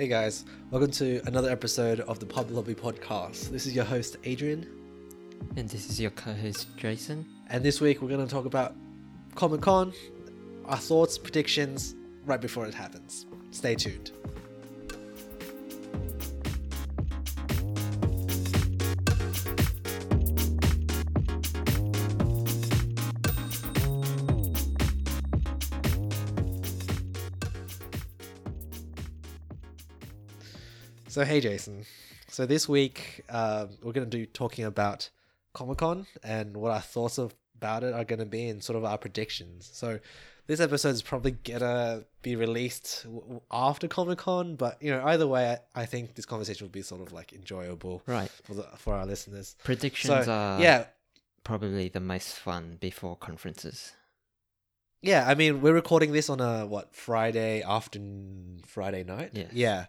Hey guys, welcome to another episode of the Pub Lobby Podcast. This is your host Adrian, And this is your co-host Jason. and this week we're going to talk about Comic Con, our thoughts, predictions, right before it happens. Stay tuned. So hey Jason, so this week um, we're going to do talking about Comic Con and what our thoughts of, about it are going to be and sort of our predictions. So this episode is probably gonna be released w- after Comic Con, but you know either way, I, I think this conversation will be sort of like enjoyable Right. for the, for our listeners. Predictions So are yeah, probably the most fun before conferences. yeah. I mean, we're recording this on a what Friday afternoon, Friday night. Yes. Yeah.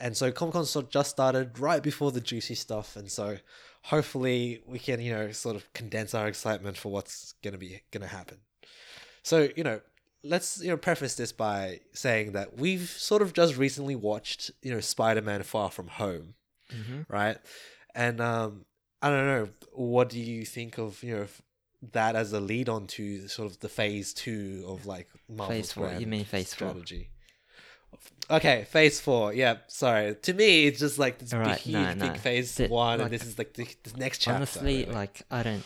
And so Comic Con sort of just started right before the juicy stuff, and so hopefully we can you know sort of condense our excitement for what's gonna be gonna happen. So you know, let's you know preface this by saying that we've sort of just recently watched you know Spider Man Far From Home, Mm-hmm. right? And um, I don't know, what do you think of you know that as a lead on to sort of the phase two of like Marvel's Phase four. You mean phase four? strategy? Okay, phase four. Yeah, sorry. To me, it's just like this Alright, big, huge, no. big phase The- one, like- and this is like the, the next chapter. Honestly, really. like I don't,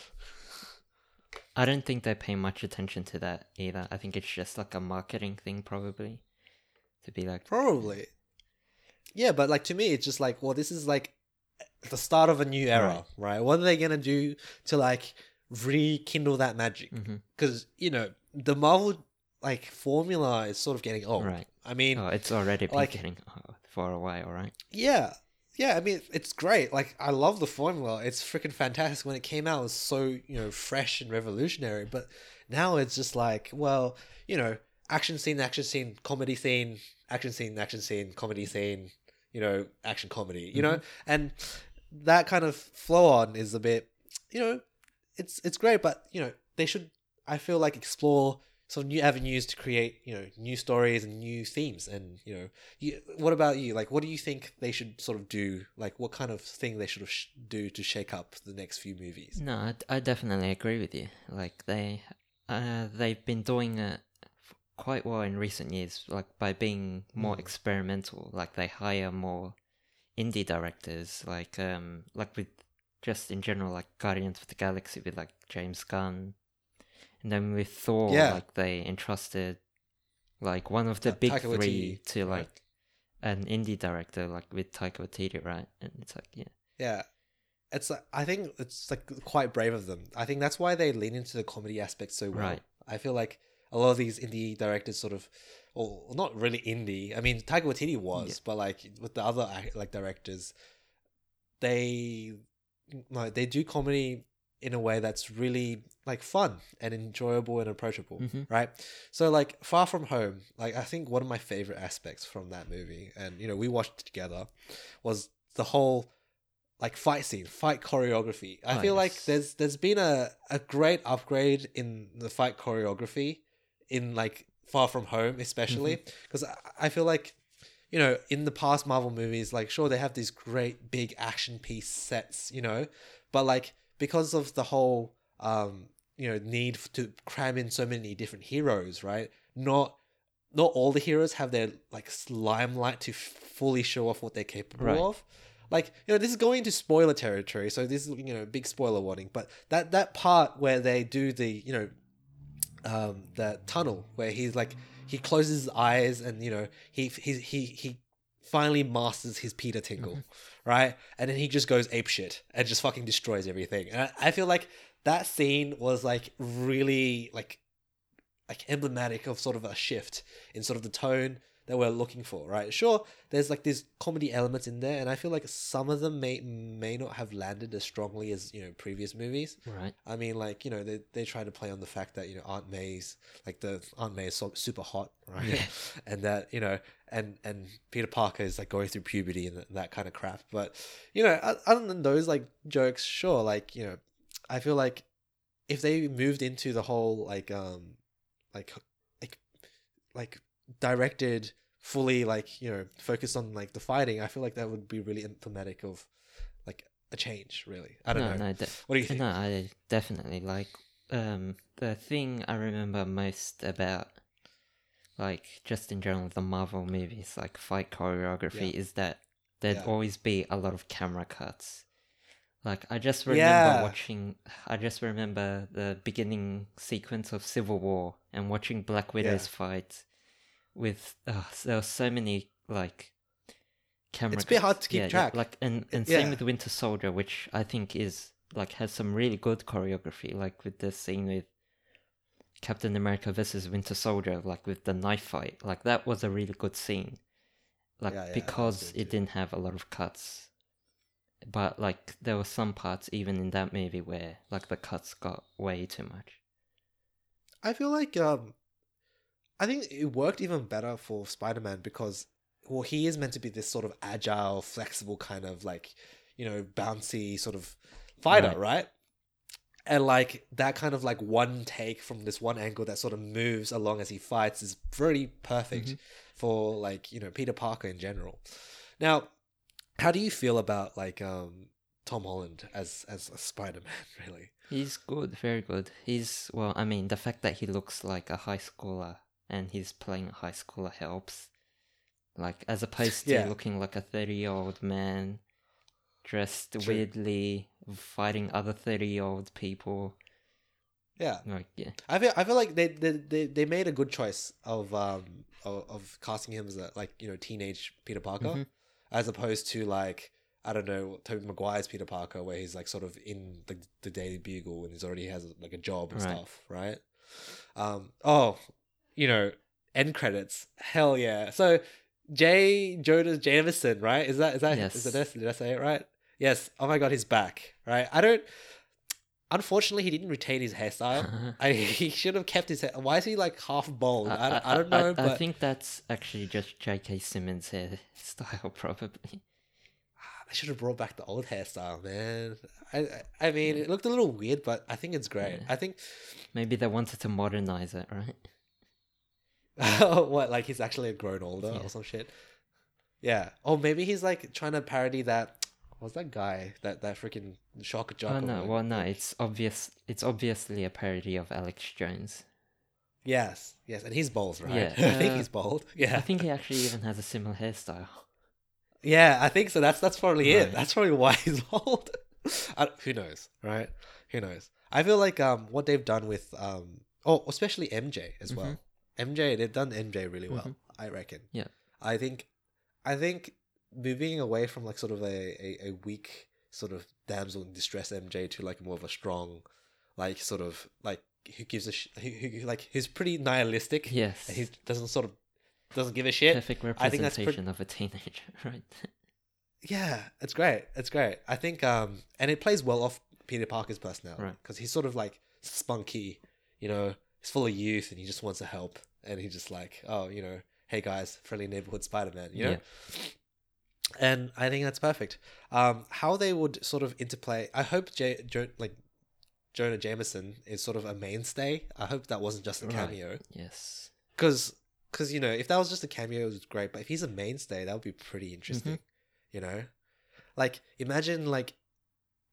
I don't think they pay much attention to that either. I think it's just like a marketing thing, probably, to be like, Probably. Yeah, but like to me, it's just like, well, this is like the start of a new era, right? What are they gonna do to like rekindle that magic? Mm-hmm. Because you know the Marvel like formula is sort of getting old. right. I mean, Oh, it's already been like- getting uh, for a while, right? yeah, yeah. I mean, it's great. Like I love the formula. It's freaking fantastic. When it came out, it was so you know fresh and revolutionary. But now it's just like, well, you know, action scene, action scene, comedy scene, action scene, action scene, comedy scene. You know, action comedy. You know, and that kind of flow on is a bit, you know, it's it's great. But you know, they should. I feel like explore some new avenues to create you know new stories and new themes and you know you, what about you like what do you think they should sort of do like what kind of thing they should sh- do to shake up the next few movies No, I, I definitely agree with you. Like they, uh, they've been doing it quite well in recent years. Like by being more Mm. experimental. Like they hire more indie directors. Like um, like with just in general, like Guardians of the Galaxy with like James Gunn, and then with Thor, Yeah. like they entrusted like one of the Ta- big Taika three Waititi, to right? like an indie director, like with Taika Waititi, right? And it's like yeah. yeah it's like i think it's like quite brave of them i think that's why they lean into the comedy aspect so well Right. i feel like a lot of these indie directors sort of or not really indie i mean Taika Waititi was Yeah. but like with the other like directors they no, they do comedy in a way that's really like fun and enjoyable and approachable Mhm. right? So like far from home like i think one of my favorite aspects from that movie and you know we watched it together was the whole like fight scene fight choreography. I Oh, feel like there's there's been a, a great upgrade in the fight choreography in like far from home especially because I, I feel like you know in the past marvel movies like sure they have these great big action piece sets you know but like because of the whole um you know need to cram in so many different heroes right not not all the heroes have their like limelight to fully show off what they're capable Right. of like you know this is going into spoiler territory so this is you know big spoiler warning but that that part where they do the you know um the tunnel where he's like he closes his eyes and you know he he he he finally masters his Peter Tingle, mm-hmm. right? And then he just goes ape shit and just fucking destroys everything. And I, I feel like that scene was like really like like emblematic of sort of a shift in sort of the tone that we're looking for, right? Sure, there's like these comedy elements in there, and I feel like some of them may may not have landed as strongly as you know previous movies. Right. I mean, like you know, they they try to play on the fact that you know Aunt May's like the Aunt May is so, super hot, right? Yeah. and that you know, and and Peter Parker is like going through puberty and that kind of crap. But you know, other than those like jokes, sure, like you know, I feel like if they moved into the whole like um like like like directed fully like you know focused on like the fighting, I feel like that would be really emblematic of like a change. Really, I don't no, know. no, de- what do you think? no, I definitely like um the thing I remember most about like just in general the Marvel movies like fight choreography Yeah. is that there'd Yeah. always be a lot of camera cuts. Like I just remember Yeah. watching I just remember the beginning sequence of Civil War and watching Black Widow's fight with uh, there were so many like camera It's a bit hard to keep Yeah, yeah, track. like and and Yeah. same with Winter Soldier which I think is like has some really good choreography like with the scene with Captain America versus Winter Soldier like with the knife fight. Like that was a really good scene. Like Yeah, yeah, because it didn't have a lot of cuts. But like there were some parts even in that movie where like the cuts got way too much. I feel like um, I think it worked even better for Spider Man because well, he is meant to be this sort of agile, flexible kind of like you know bouncy sort of fighter, Right. right? And like that kind of like one take from this one angle that sort of moves along as he fights is pretty perfect Mhm. for like you know Peter Parker in general. Now, how do you feel about like um Tom Holland as as a Spider Man? Really? he's good very good he's well i mean the fact that he looks like a high schooler and he's playing a high schooler helps like as opposed to Yeah. looking like a 30 year old man dressed True. weirdly fighting other 30 year old people Yeah. like yeah I feel I feel like they they, they, they made a good choice of um of, of casting him as a like you know teenage Peter Parker Mhm. as opposed to like I don't know Tobey Maguire's Peter Parker where he's like sort of in the, the Daily Bugle and he's already has like a job and Right. stuff right um oh you know end credits hell yeah so J Jonah Jameson right is that is that Yes. is that did I say it right yes oh my god he's back right I don't unfortunately he didn't retain his hairstyle I, he should have kept his hair. Why is he like half bald? I, don't- I don't know, I, but I think that's actually just J.K. Simmons' hairstyle, probably. Ah, I should have brought back the old hairstyle, man. I I, I mean, it looked a little weird, but I think it's great. Yeah. I think Maybe they wanted to modernize it, right? what like he's actually grown older Yeah. or some shit. Yeah. Or maybe he's like trying to parody that. What's that guy? That that freaking shock jock. Oh no, like, well no, it's obvious. It's obviously a parody of Alex Jones. Yes, yes, and he's bald, right? Yeah, I think uh, he's bald. Yeah, I think he actually even has a similar hairstyle. Yeah, I think so. That's that's probably Right. it. That's probably why he's bald. I, who knows, right? Who knows? I feel like um what they've done with um oh especially MJ as well. MJ they've done MJ really well. Mhm. I reckon. Yeah. I think, I think moving away from like sort of a, a, a weak sort of damsel in distress MJ to like more of a strong, like sort of like who gives a sh- who, who like who's pretty nihilistic. Yes, And he doesn't sort of doesn't give a shit. perfect I think that's representation of a teenager, right? Yeah, it's great. It's great. I think um and it plays well off Peter Parker's personality Right. because he's sort of like spunky, you know, he's full of youth and he just wants to help and he's just like, oh, you know, hey guys, friendly neighborhood Spider-Man, you know? Yeah. And I think that's perfect. Um how they would sort of interplay. I hope J- jo- like Jonah Jameson is sort of a mainstay. I hope that wasn't just a Right. cameo Yes. because because you know if that was just a cameo it was great but if he's a mainstay that would be pretty interesting you know like imagine like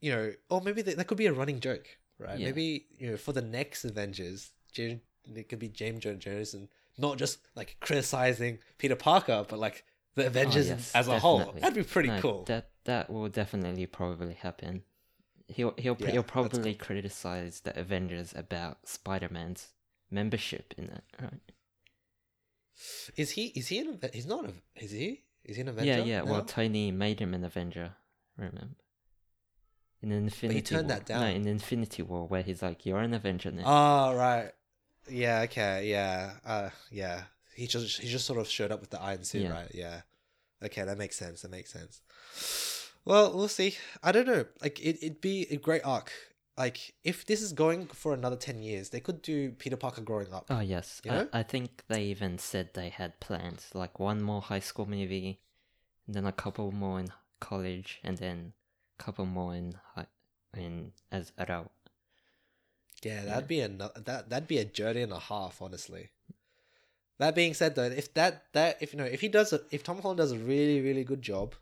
you know or maybe that, that could be a running joke right Yeah. maybe you know for the next avengers James, it could be james Jones jameson not just like criticizing peter parker but like the avengers Oh, yes, as a whole that'd be pretty No, cool That that will definitely probably happen. He'll he'll Yeah, he'll probably criticize the Avengers about Spider Man's membership in it, right? is he is he an he's not a is he is he an avenger yeah, yeah. Well. Tony made him an Avenger. Remember? In Infinity turned War. that down. No, in Infinity War, where he's like, "You're an Avenger now." Oh right. Yeah, okay, yeah. Uh yeah. He just he just sort of showed up with the iron suit, Yeah. right? Yeah. Okay, that makes sense. That makes sense. Well, we'll see. I don't know. Like it it'd be a great arc. Like if this is going for another 10 years, they could do Peter Parker growing up. Oh yes, You know? I, I think they even said they had plans, like one more high school movie, and then a couple more in college, and then a couple more in high, in as adult. Yeah, that'd be a that that'd be a journey and a half, honestly. That being said, though, if that that if you know if he does a, if Tom Holland does a really really good job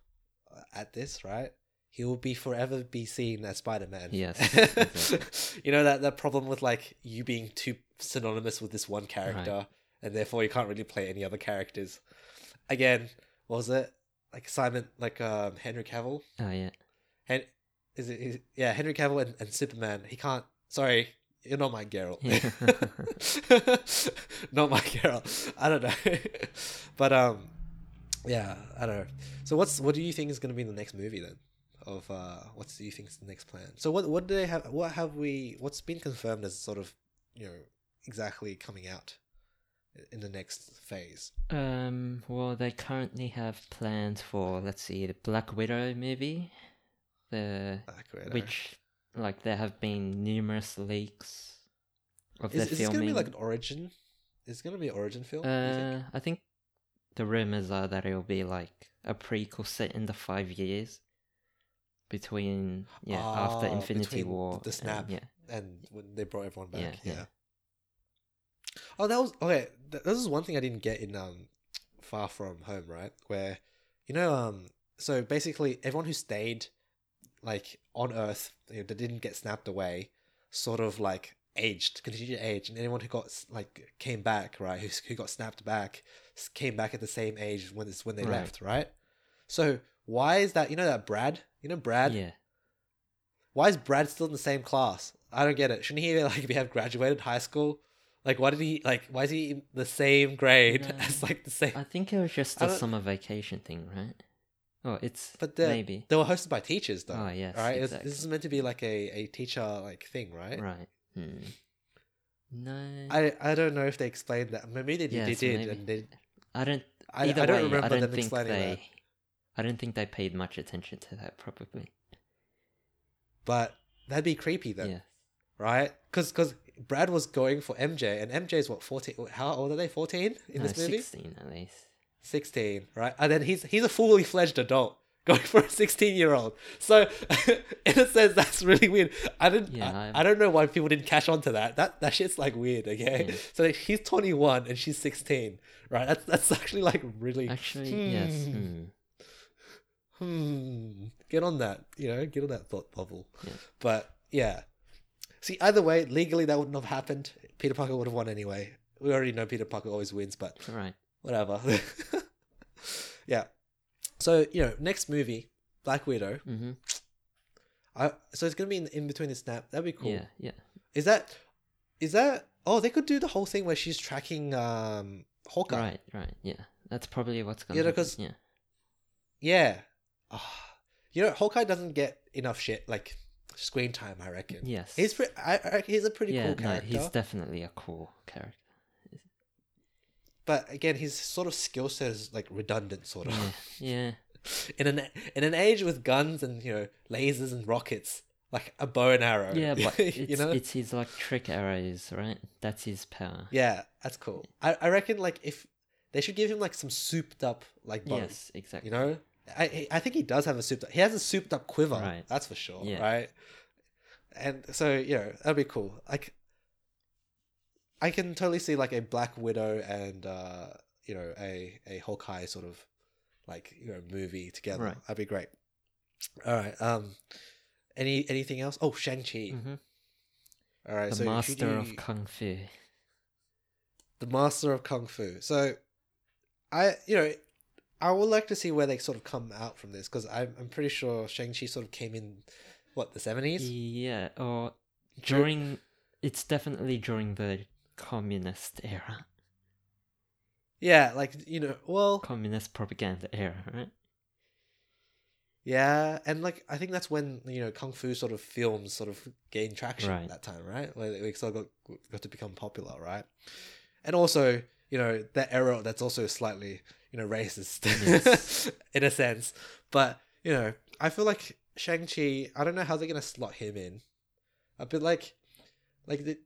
uh, at this, right, he will be forever be seen as Spider Man. Yes, exactly. you know that that problem with like you being too synonymous with this one character, and therefore you can't really play any other characters. Again, what was it like Simon like um Henry Cavill? Oh yeah. Hen- is it is, yeah Henry Cavill and, and Superman? He can't. Sorry, you're not my Geralt. not my Geralt. I don't know, but um, yeah, I don't know. So what's what do you think is going to be the next movie then? Of uh, what do you think is the next plan? So what what do they have? What have we? What's been confirmed as sort of you know exactly coming out in the next phase? Um. Well, they currently have plans for let's see the Black Widow movie, the Black Widow. which like there have been numerous leaks of is, the is this going to be like an origin? Is it going to be an origin film? you think? Uh, I think the rumors are that it'll be like a prequel set in the five years between yeah after Ah, Infinity War. the and- snap. yeah, and when they brought everyone back. Yeah, Yeah. yeah. Oh, that was okay. th- This is one thing I didn't get in um, Far From Home, right? Where, you know, um, so basically everyone who stayed, like on Earth, you know, that didn't get snapped away, sort of like aged, continued to age, and anyone who got like came back, right, who who got snapped back, came back at the same age when it's when they Right. left, right? So why is that? You know that Brad, you know Brad. yeah. Why is Brad still in the same class? I don't get it. Shouldn't he like be have graduated high school? Like, why did he like? Why is he in the same grade No. as like the same? I think it was just a summer vacation thing, right? Oh, it's But they maybe they were hosted by teachers, though. Oh, yes, right. Exactly. This is meant to be like a, a teacher like thing, right? right. Hmm. No, I I don't know if they explained that. Maybe they, they did, maybe. and they. I don't. I, either I don't way, remember I don't them think explaining they. that. I don't think they paid much attention to that. Probably. But that'd be creepy though. Yeah. right? Because because Brad was going for MJ, and MJ is what fourteen? How old are they? Fourteen in no, this movie? sixteen at least. 16, right? And then he's he's a fully fledged adult going for a 16 year old. So in a sense, that's really weird. I didn't. Yeah, I, I- I don't know why people didn't catch on to that. That that shit's like weird. Okay, Yeah. so like, he's 21 and she's 16, right? That's that's actually like really. Actually, yes. Hmm. Hmm. Hmm. Get on that. You know, get on that thought bubble. Yeah. But yeah. See, either way, legally that wouldn't have happened. Peter Parker would have won anyway. We already know Peter Parker always wins, but Right. Whatever. yeah. So you know, next movie, Black Widow. Mm-hmm. I so it's gonna be in, in between the snap. That'd be cool. Yeah. Yeah. Is that? Is that? Oh, they could do the whole thing where she's tracking um Hawkeye. Right. Right. Yeah. That's probably what's gonna. Yeah, to because- Yeah. Yeah. Ah. you know, Hawkeye doesn't get enough shit like screen time. I reckon. Yes. He's pre- I, I, he's a pretty yeah. cool no, character. he's definitely a cool character. But again, his sort of skill set is like redundant, sort of. Mm, yeah. Yeah. in an in an age with guns and you know lasers and rockets, like a bow and arrow. Yeah, but it's, you know. it's his like trick arrows, right? That's his power. Yeah, that's cool. I, I reckon like if they should give him like some souped up like bow. Yes, exactly. You know, I I think he does have a souped up. He has a souped up quiver. Right. That's for sure. Yeah. Right. And so you know that'd be cool. Like, I can totally see like a Black Widow and uh you know a a Hawkeye sort of like you know movie together. Right. That'd be great. All right. Um. Any anything else? Oh, Shang Chi. hmm All right. The so master of kung fu. the master of kung fu. So, I you know, I would like to see where they sort of come out from this because I'm I'm pretty sure Shang Chi sort of came in, what the seventies. Yeah, or during. It's definitely during the communist era, Yeah, like you know, well, communist propaganda era, right? yeah, and like I think that's when you know kung fu sort of films sort of gained traction at that time, right? Like they sort of got got to become popular, right? And also, you know, that era that's also slightly you know racist Yes. in a sense, but you know, I feel like Shang Chi. I don't know how they're gonna slot him in. A bit like, like the,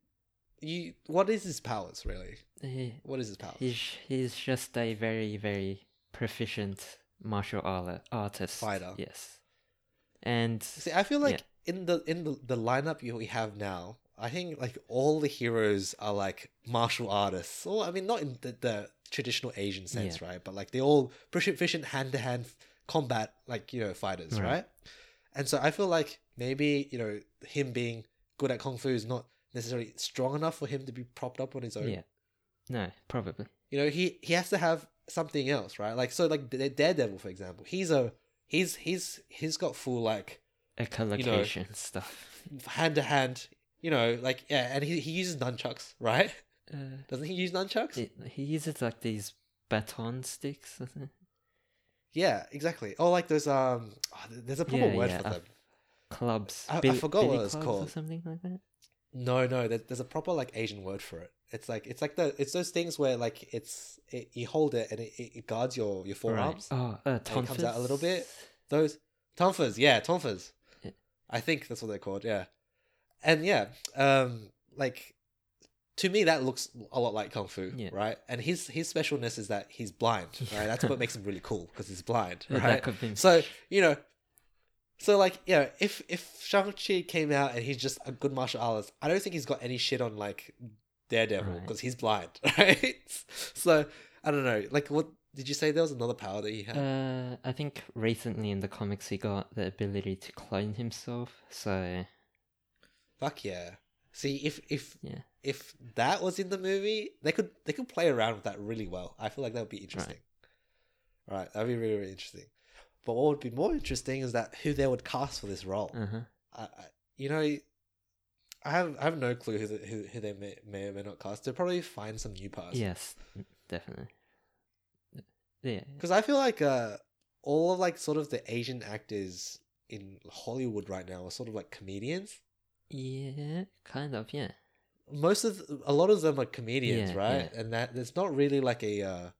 you. What is his powers really? He, What is his powers? he's he's just a very very proficient martial art artist Fighter. Yes, and See, I feel like in the in the, the lineup you we have now, I think like all the heroes are like martial artists. Or I mean, not in the, the traditional Asian sense, right? But like they all proficient hand to hand combat, like you know, fighters, Right. right? And so I feel like maybe you know him being good at kung fu is not necessarily strong enough for him to be propped up on his own. Yeah. No, probably. You know, he he has to have something else, right? Like so, like Da- Daredevil, for example, he's a he's he's he's got full like Echolocation stuff. hand to hand. You know, like yeah, and he he uses nunchucks, right? Uh, Doesn't he use nunchucks? it, he uses like these baton sticks. doesn't he? Yeah, exactly. Oh, like those um, oh, there's a proper Yeah, word yeah, for I- them. Clubs. I- I Billy- forgot what it was called. Or something like that. No, no, there, there's a proper like Asian word for it. It's like it's like the it's those things where like it's it, you hold it and it, it guards your your forearms. Right. Oh, uh, it comes out a little bit. Those tonfas, yeah, tonfas. Yeah. I think that's what they're called. Yeah, and yeah, um, like to me that looks a lot like kung fu, Yeah. right? And his his specialness is that he's blind, right? That's what makes him really cool because he's blind, Yeah, right? Be. So you know, so like you know, if if Shang Chi came out and he's just a good martial artist, I don't think he's got any shit on like Daredevil Right. because he's blind, right? so I don't know. Like, what did you say? There was another power that he had. Uh, I think recently in the comics he got the ability to clone himself. So Fuck yeah! See, if if yeah, if that was in the movie, they could they could play around with that really well. I feel like that would be interesting. Right, that'd be really really interesting. But what would be more interesting is that who they would cast for this role. uh huh. I, I, you know, I have I have no clue who the, who who they may, may or may not cast. They'll probably find some new person. Yes, definitely. Yeah, because I feel like uh, all of like sort of the Asian actors in Hollywood right now are sort of like comedians. yeah, kind of. Yeah, Most of a lot of them are comedians, Yeah, right? yeah. And that there's not really like a uh,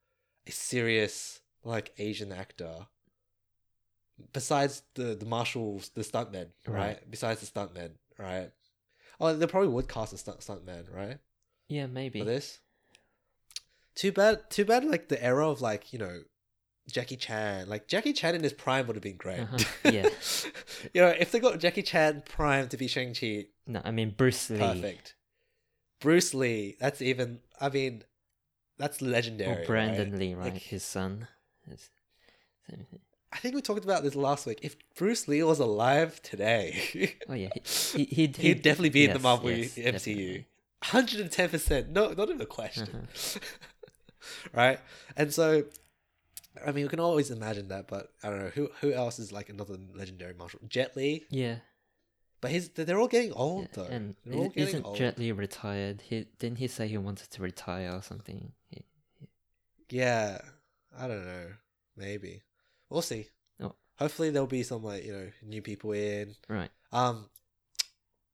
a serious like Asian actor. Besides the the marshals, the stuntmen, right? Right. Besides the stuntmen, right? Oh, they probably would cast a stunt stuntman, right? yeah, maybe. for this. Too bad. Too bad. Like the era of like you know, Jackie Chan. Like Jackie Chan in his prime would have been great. Uh-huh, yeah. you know, if they got Jackie Chan prime to be Shang Chi, No, I mean Bruce Lee perfect. Bruce Lee. That's even. I mean, that's legendary. or Brandon right? Lee, right? Like, His son. It's same thing. I think we talked about this last week. If Bruce Lee was alive today, Oh yeah, he, he, he'd, he'd definitely be in the yes, Marvel yes, MCU. hundred and ten percent. No, not even a question. Uh-huh. right? And so, I mean, we can always imagine that, but I don't know who who else is like another legendary martial. Jet Li, Yeah, but his they're all getting old yeah. though. and they're all i- getting isn't old. Jet Li retired? He didn't he say he wanted to retire or something? He- Yeah, I don't know. Maybe we'll see. Oh. Hopefully, there'll be some like you know new people in. right. Um,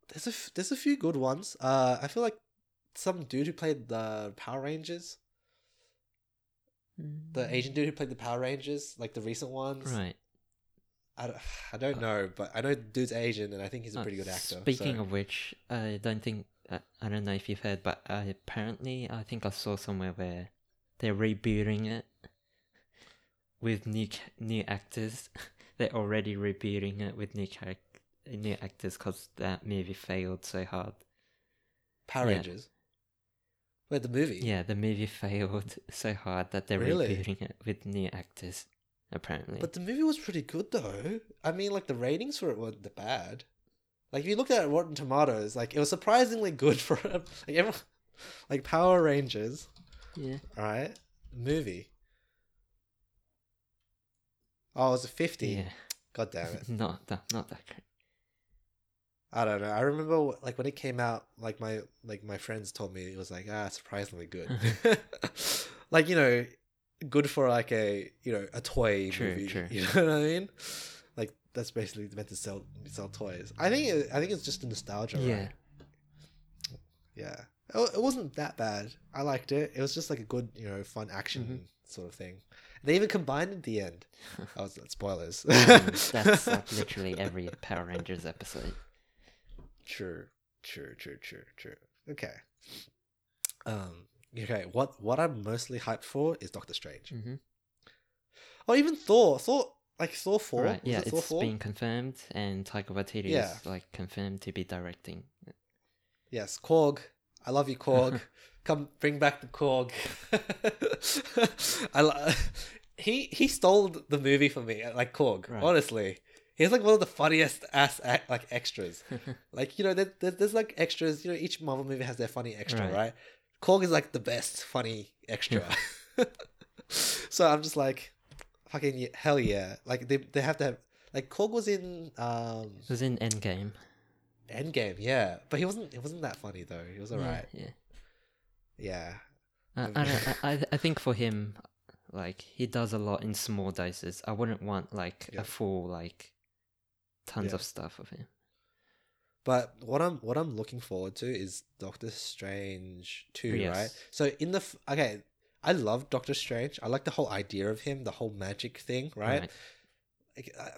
there's a f- there's a few good ones. Uh, I feel like some dude who played the Power Rangers, the Asian dude who played the Power Rangers, like the recent ones. Right. I don't, I don't know, but I know the dude's Asian, and I think he's a Uh, pretty good actor. Speaking so- of which, I don't think uh, I don't know if you've heard, but uh, apparently I think I saw somewhere where they're rebooting it with new new actors. they're already rebooting it with new new actors because that movie failed so hard. Power yeah. Rangers. Wait, the movie? Yeah, the movie failed so hard that they're Really? rebooting it with new actors. Apparently, But the movie was pretty good though. I mean, like the ratings for it weren't that bad. Like if you look at Rotten Tomatoes, like it was surprisingly good for like everyone, like Power Rangers. yeah, All right, movie. Oh, it was a fifty. yeah, God damn it! not that, not that great. I don't know. I remember like when it came out, like my like my friends told me it was like ah surprisingly good. like you know, good for like a you know a toy True, movie. true. You know what I mean? Like that's basically meant to sell sell toys. I think it, I think it's just a nostalgia. Yeah, right? yeah. It, it wasn't that bad. I liked it. It was just like a good you know fun action Mm-hmm. sort of thing. They even combined at the end. Was spoilers. That's like literally every Power Rangers episode. True, true, true, true, true. Okay. Um. Okay. What what I'm mostly hyped for is Doctor Strange. hmm Oh, even Thor. Thor, like Thor four. Right, yeah, it Thor it's 4? been confirmed, and Taika Waititi Yeah. is like confirmed to be directing. Yes, Korg. I love you, Korg. Come bring back the Korg. I he he stole the movie for me, like Korg. Right. Honestly, he's like one of the funniest ass like extras. like you know, there, there- there's like extras. You know, each Marvel movie has their funny extra, Right. right? Korg is like the best funny extra. so I'm just like, fucking hell yeah! Like they they have to have like Korg was in um It was in Endgame. Endgame, yeah, but he wasn't. It wasn't that funny though. He was alright. Yeah. Yeah, Uh, I, I, I- I think for him, like he does a lot in small doses. I wouldn't want like Yeah. a full like tons Yeah. of stuff of him. But what I'm what I'm looking forward to is Doctor Strange two, Yes. right? So in the f- okay, I love Doctor Strange. I like the whole idea of him, the whole magic thing, right? Right.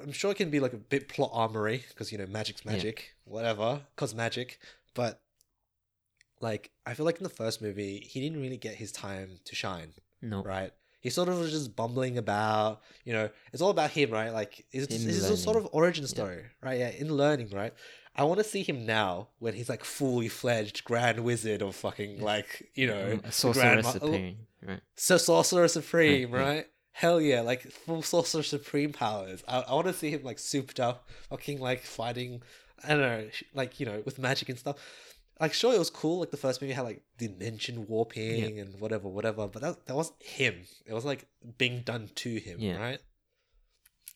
I'm sure it can be like a bit plot armory because you know magic's Yeah. magic, whatever, cause magic. But like, I feel like in the first movie, he didn't really get his time to shine, No. right? He sort of was just bumbling about, you know. It's all about him, right? Like, it's, Him it's a sort of origin Yeah. story, right? Yeah, in learning, right? I want to see him now when he's like fully fledged grand wizard or fucking like you know Mm, a sorcerer Grand Ma- supreme. Right. so sorcerer supreme, Right, right? Hell yeah, like full sorcerer supreme powers. I, I want to see him like souped up, fucking like fighting. I don't know, like you know, with magic and stuff. Like sure, it was cool. Like the first movie had like dimension warping and whatever, whatever. But that that wasn't him. It was like being done to him, Yeah. right?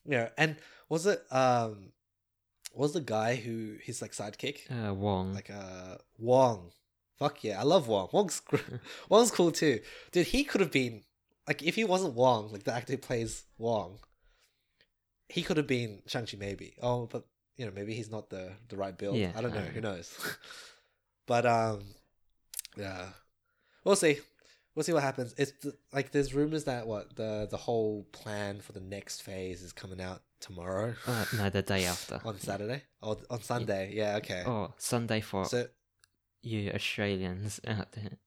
Yeah, and was it um, was the guy who his like sidekick? Uh, Wong. like uh Wong. Fuck yeah, I love Wong. Wong's Wong's cool too, dude. He could have been like if he wasn't Wong, like the actor who plays Wong, he could have been Shang Chi maybe. Oh, but you know maybe he's not the the right build. Yeah, I don't know. I Who knows? but um, yeah, we'll see. We'll see what happens. It's th- like there's rumors that what the the whole plan for the next phase is coming out tomorrow uh, no, the day after. on Saturday or on Sunday. Yeah, okay. Oh, Sunday for So you Australians out there.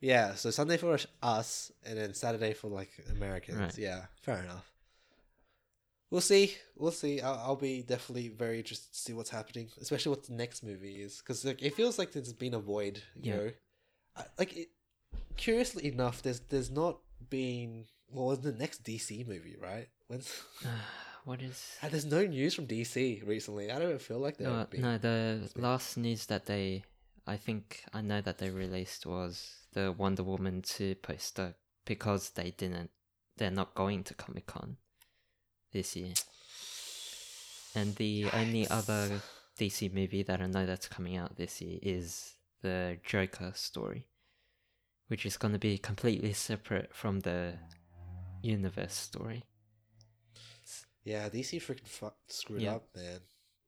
Yeah, so Sunday for us- us, and then Saturday for like Americans. Right. Yeah, fair enough. We'll see. We'll see. I'll, I'll be definitely very interested to see what's happening, especially what the next movie is, because like it feels like there's been a void. You Yeah. know, I, like it, curiously enough, there's there's not been what was the next DC movie, right? When's uh, what is? There's no news from DC recently. I don't feel like there No, no, the last news that they, I think I know that they released was the Wonder Woman 2 poster because they didn't, they're not going to Comic Con this year. And the only other DC movie that I know that's coming out this year is the Joker story, which is going to be completely separate from the universe story. Yeah, DC freaking fu- screwed Yeah. up, man.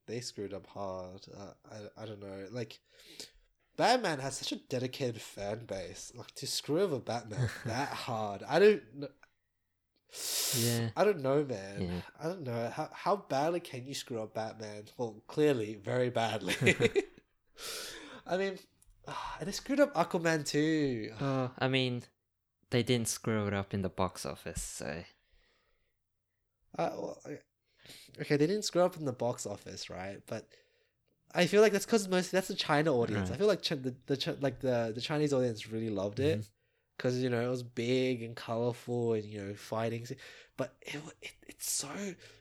They screwed up hard. Uh, I I don't know. Like, Batman has such a dedicated fan base. Like to screw over Batman that hard, I don't. Yeah. I don't know, man. Yeah. I don't know how how badly can you screw up Batman? Well, clearly, very badly. I mean, and they screwed up Aquaman too. Oh, I mean, they didn't screw it up in the box office, so Uh, well, okay, they didn't screw up in the box office, right? But I feel like that's because mostly that's the China audience. I feel like Ch- the the Ch- like the the Chinese audience really loved it Mhm. Because you know it was big and colorful and you know fighting. But it, it it's so.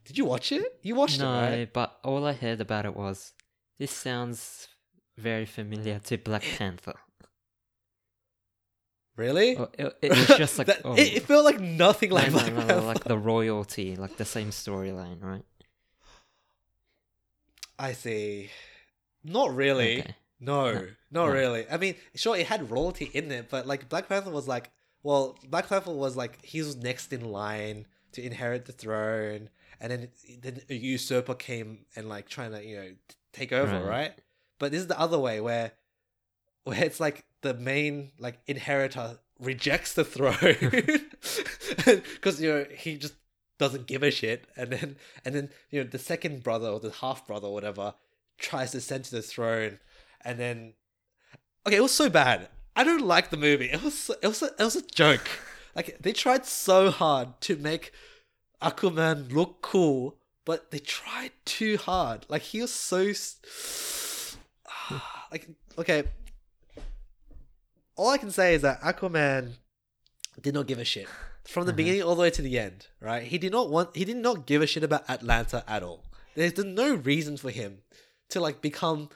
Did you watch it? You watched no. it, right? But all I heard about it was this sounds very familiar to Black Panther. Really? Oh, it, it was just like That- oh, it, it felt like nothing like no, Black no, no, Panther. like the royalty, like the same storyline, right? I see. Not really. Okay. No, No, not no. really. I mean, sure, it had royalty in it, but like Black Panther was like, well, Black Panther was like he was next in line to inherit the throne, and then then a usurper came and like trying to you know take over, Right. right? But this is the other way where where it's like the main like inheritor rejects the throne because you know he just doesn't give a shit, and then and then you know the second brother or the half brother or whatever tries to ascend to the throne, and then okay, it was so bad. I don't like the movie. It was so- it was a, it was a joke. Like they tried so hard to make Aquaman look cool, but they tried too hard. Like he was so like okay. all I can say is that Aquaman did not give a shit from the Uh-huh. beginning all the way to the end. Right? He did not want. He did not give a shit about Atlanta at all. There's no reason for him to like become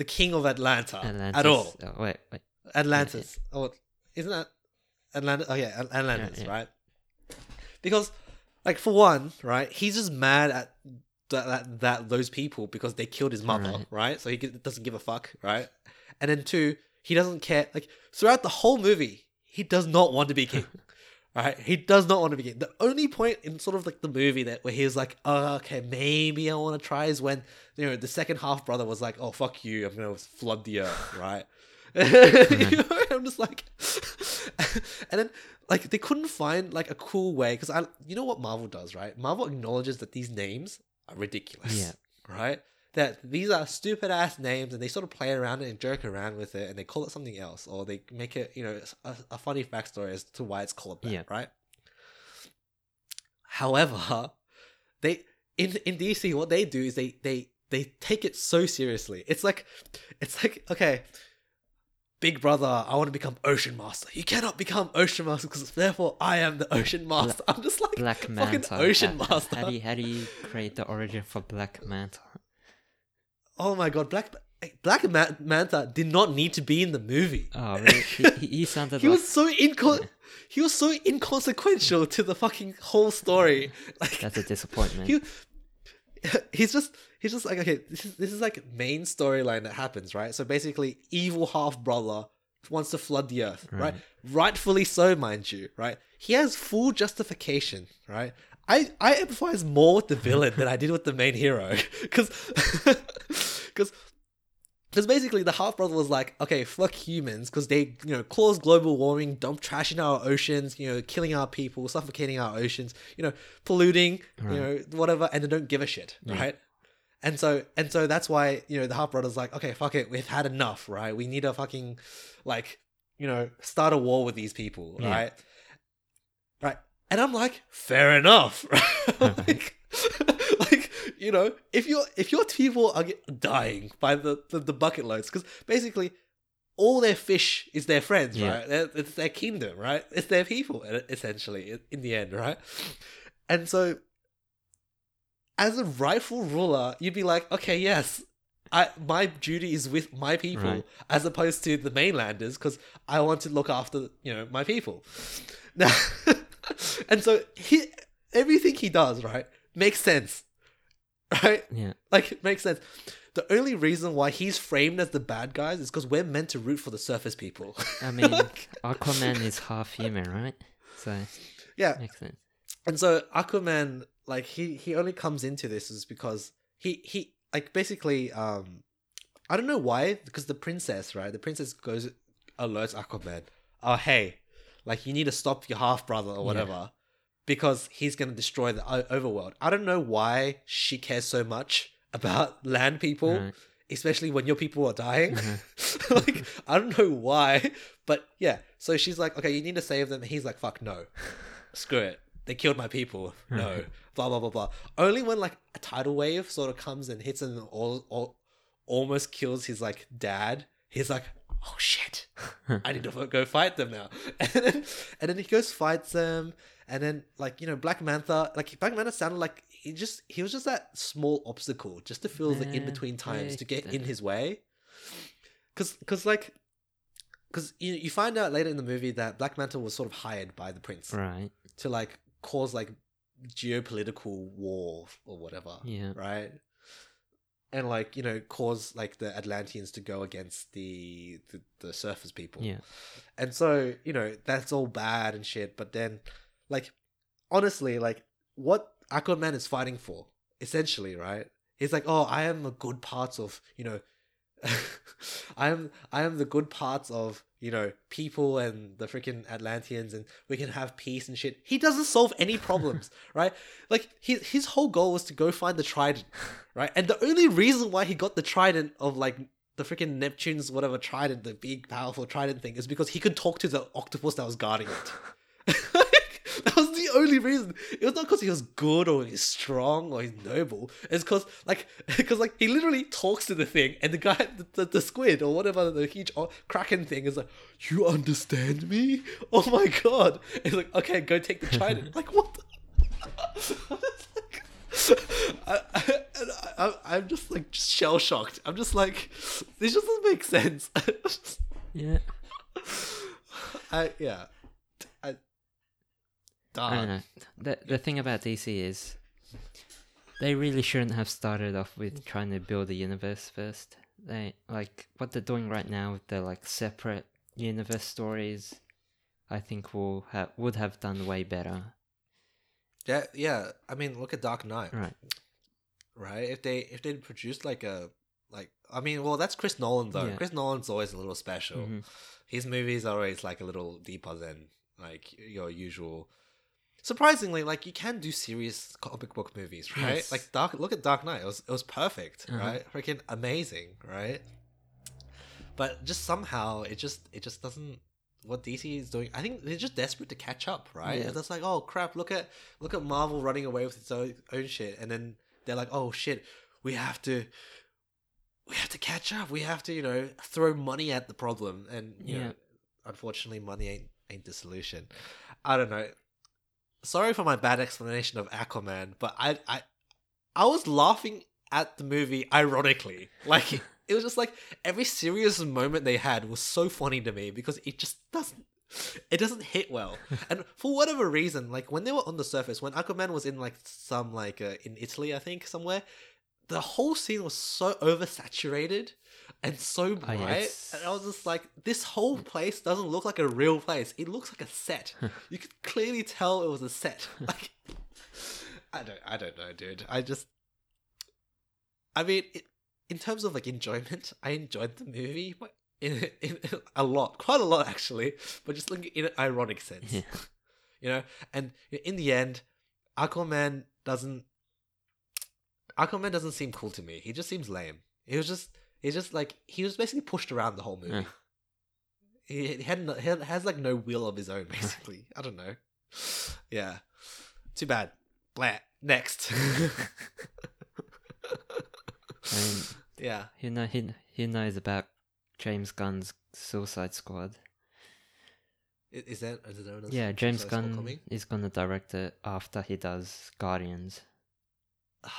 the king of Atlanta Atlantis. at all. Oh, wait, wait. Atlantis. Oh, isn't that Atlantis? Oh yeah, At- Atlantis, yeah. right? Because, like, for one, right, he's just mad at that, that, that those people because they killed his mother, Right. right? So he doesn't give a fuck, right? And then two, he doesn't care. Like throughout the whole movie, he does not want to be king. Right, he does not want to be king. The only point in sort of like the movie that where he was like, oh, okay, maybe I want to try is when you know the second half brother was like, oh fuck you, I'm gonna flood the earth, right? you know, I'm just like, and then like they couldn't find like a cool way because I, you know what Marvel does, right? Marvel acknowledges that these names are ridiculous, Yeah. right? That these are stupid ass names, and they sort of play around it and joke around with it, and they call it something else, or they make it, you know, a, a funny backstory as to why it's called that, Yeah. right? However, they in in DC what they do is they they they take it so seriously. It's like it's like okay, Big Brother, I want to become Ocean Master. You cannot become Ocean Master because therefore I am the Ocean Master. I'm just like Black fucking Manta. Ocean How- Master. How do you how do you create the origin for Black Manta? Oh my god, Black Black Ma- Manta did not need to be in the movie. Oh, really? he, he, sounded he like was so inco- he was so inconsequential to the fucking whole story. Like that's a disappointment. he, he's just he's just like okay this is this is like main storyline that happens right so basically evil half brother wants to flood the earth right. Right. rightfully so mind you right he has full justification right i i empathize more with the villain than i did with the main hero because because because basically the half brother was like, okay, fuck humans, because they, you know, cause global warming, dump trash in our oceans, you know, killing our people, suffocating our oceans, you know, polluting, you know, whatever, and they don't give a shit, right? And so, and so that's why, you know, the half brother's like, okay, fuck it, we've had enough, right? We need to fucking, like, you know, start a war with these people, Yeah. right? Right. And I'm like, fair enough, right? like, you know, if your if your people are dying by the, the, the bucket loads, because basically all their fish is their friends, Yeah. right? They're- It's their kingdom, right? It's their people, essentially, in- in the end, right? And so, as a rightful ruler, you'd be like, okay, yes, I my duty is with my people, Right. as opposed to the mainlanders, because I want to look after you know my people. Now, and so he everything he does right makes sense, right? yeah. Like it makes sense. The only reason why he's framed as the bad guys is because we're meant to root for the surface people. I mean, Like, Aquaman is half human, right? So yeah, makes sense. and so Aquaman, like he he only comes into this is because he he like basically um I don't know why because the princess right the princess goes alerts Aquaman oh hey like you need to stop your half brother or whatever because he's gonna destroy the overworld I don't know why she cares so much about land people Right. especially when your people are dying. Mm-hmm. like, I don't know why, but yeah. So she's like, okay, you need to save them. He's like, fuck no, screw it. They killed my people. No, blah blah blah blah. Only when like a tidal wave sort of comes and hits him and all, all, almost kills his like dad. He's like, oh shit, I need to go fight them now. And then, and then he goes fights them, and then like you know Black Manta, like Black Manta sounded like he just he was just that small obstacle just to fill the in between times to get in his way. Cause, cause like, cause you you find out later in the movie that Black Manta was sort of hired by the prince Right. to like cause like geopolitical war or whatever Yeah. right? And like you know, cause like the Atlanteans to go against the the, the surface people. Yeah. And so you know that's all bad and shit. But then, like, honestly, like what Aquaman is fighting for, essentially, right? He's like, oh, I am the good parts of you know. I am I am the good parts of you know people and the freaking Atlanteans and we can have peace and shit. He doesn't solve any problems, right? Like his his whole goal was to go find the trident, right? And the only reason why he got the trident of like the freaking Neptune's whatever trident, the big powerful trident thing, is because he could talk to the octopus that was guarding it. That was the the only reason. It was not because he was good or he's strong or he's noble. It's because like because like he literally talks to the thing and the guy the, the, the squid or whatever the huge kraken thing is like, you understand me? Oh my god! It's like okay, go take the trident. like what? The- I, I, I, I'm just like shell shocked. I'm just like, this just doesn't make sense. Yeah. I yeah, Darn. don't know. The the thing about DC is they really shouldn't have started off with trying to build a universe first. They like what they're doing right now with their like separate universe stories. I think will have would have done way better. Yeah, yeah. I mean, look at Dark Knight, Right. right? If they if they produced like a like, I mean, well, that's Chris Nolan though. Yeah. Chris Nolan's always a little special. Mhm. His movies are always like a little deeper than like your usual. Surprisingly, like you can do serious comic book movies, right? Yes. Like Dark. Look at Dark Knight. It was it was perfect, Uh-huh. right? Freaking amazing, right? But just somehow it just it just doesn't. What DC is doing, I think they're just desperate to catch up, right? Yeah. It's just like, oh crap, look at look at Marvel running away with its own, own shit, and then they're like, oh shit, we have to we have to catch up. We have to, you know, throw money at the problem, and you Yeah. know, unfortunately, money ain't ain't the solution. I don't know. Sorry for my bad explanation of Aquaman, but I I I was laughing at the movie ironically. Like it was just like every serious moment they had was so funny to me because it just doesn't it doesn't hit well. and for whatever reason, like when they were on the surface, when Aquaman was in like some like uh, in Italy, I think somewhere, the whole scene was so oversaturated and so bright, oh, yes. and I was just like, this whole place doesn't look like a real place. It looks like a set. you could clearly tell it was a set. Like, I don't, I don't know, dude. I just, I mean, it, in terms of like enjoyment, I enjoyed the movie, but in, in, a lot, quite a lot actually, but just like in an ironic sense Yeah. you know and in the end aquaman doesn't aquaman doesn't seem cool to me he just seems lame he was just he's just like he was basically pushed around the whole movie. Yeah. he, he had no, he has like no will of his own basically. I don't know. Yeah. Too bad. Blah. Next. I mean, um, yeah. who know who knows about James Gunn's Suicide Squad? I- is that is there Yeah, James Gunn is gonna direct it after he does Guardians.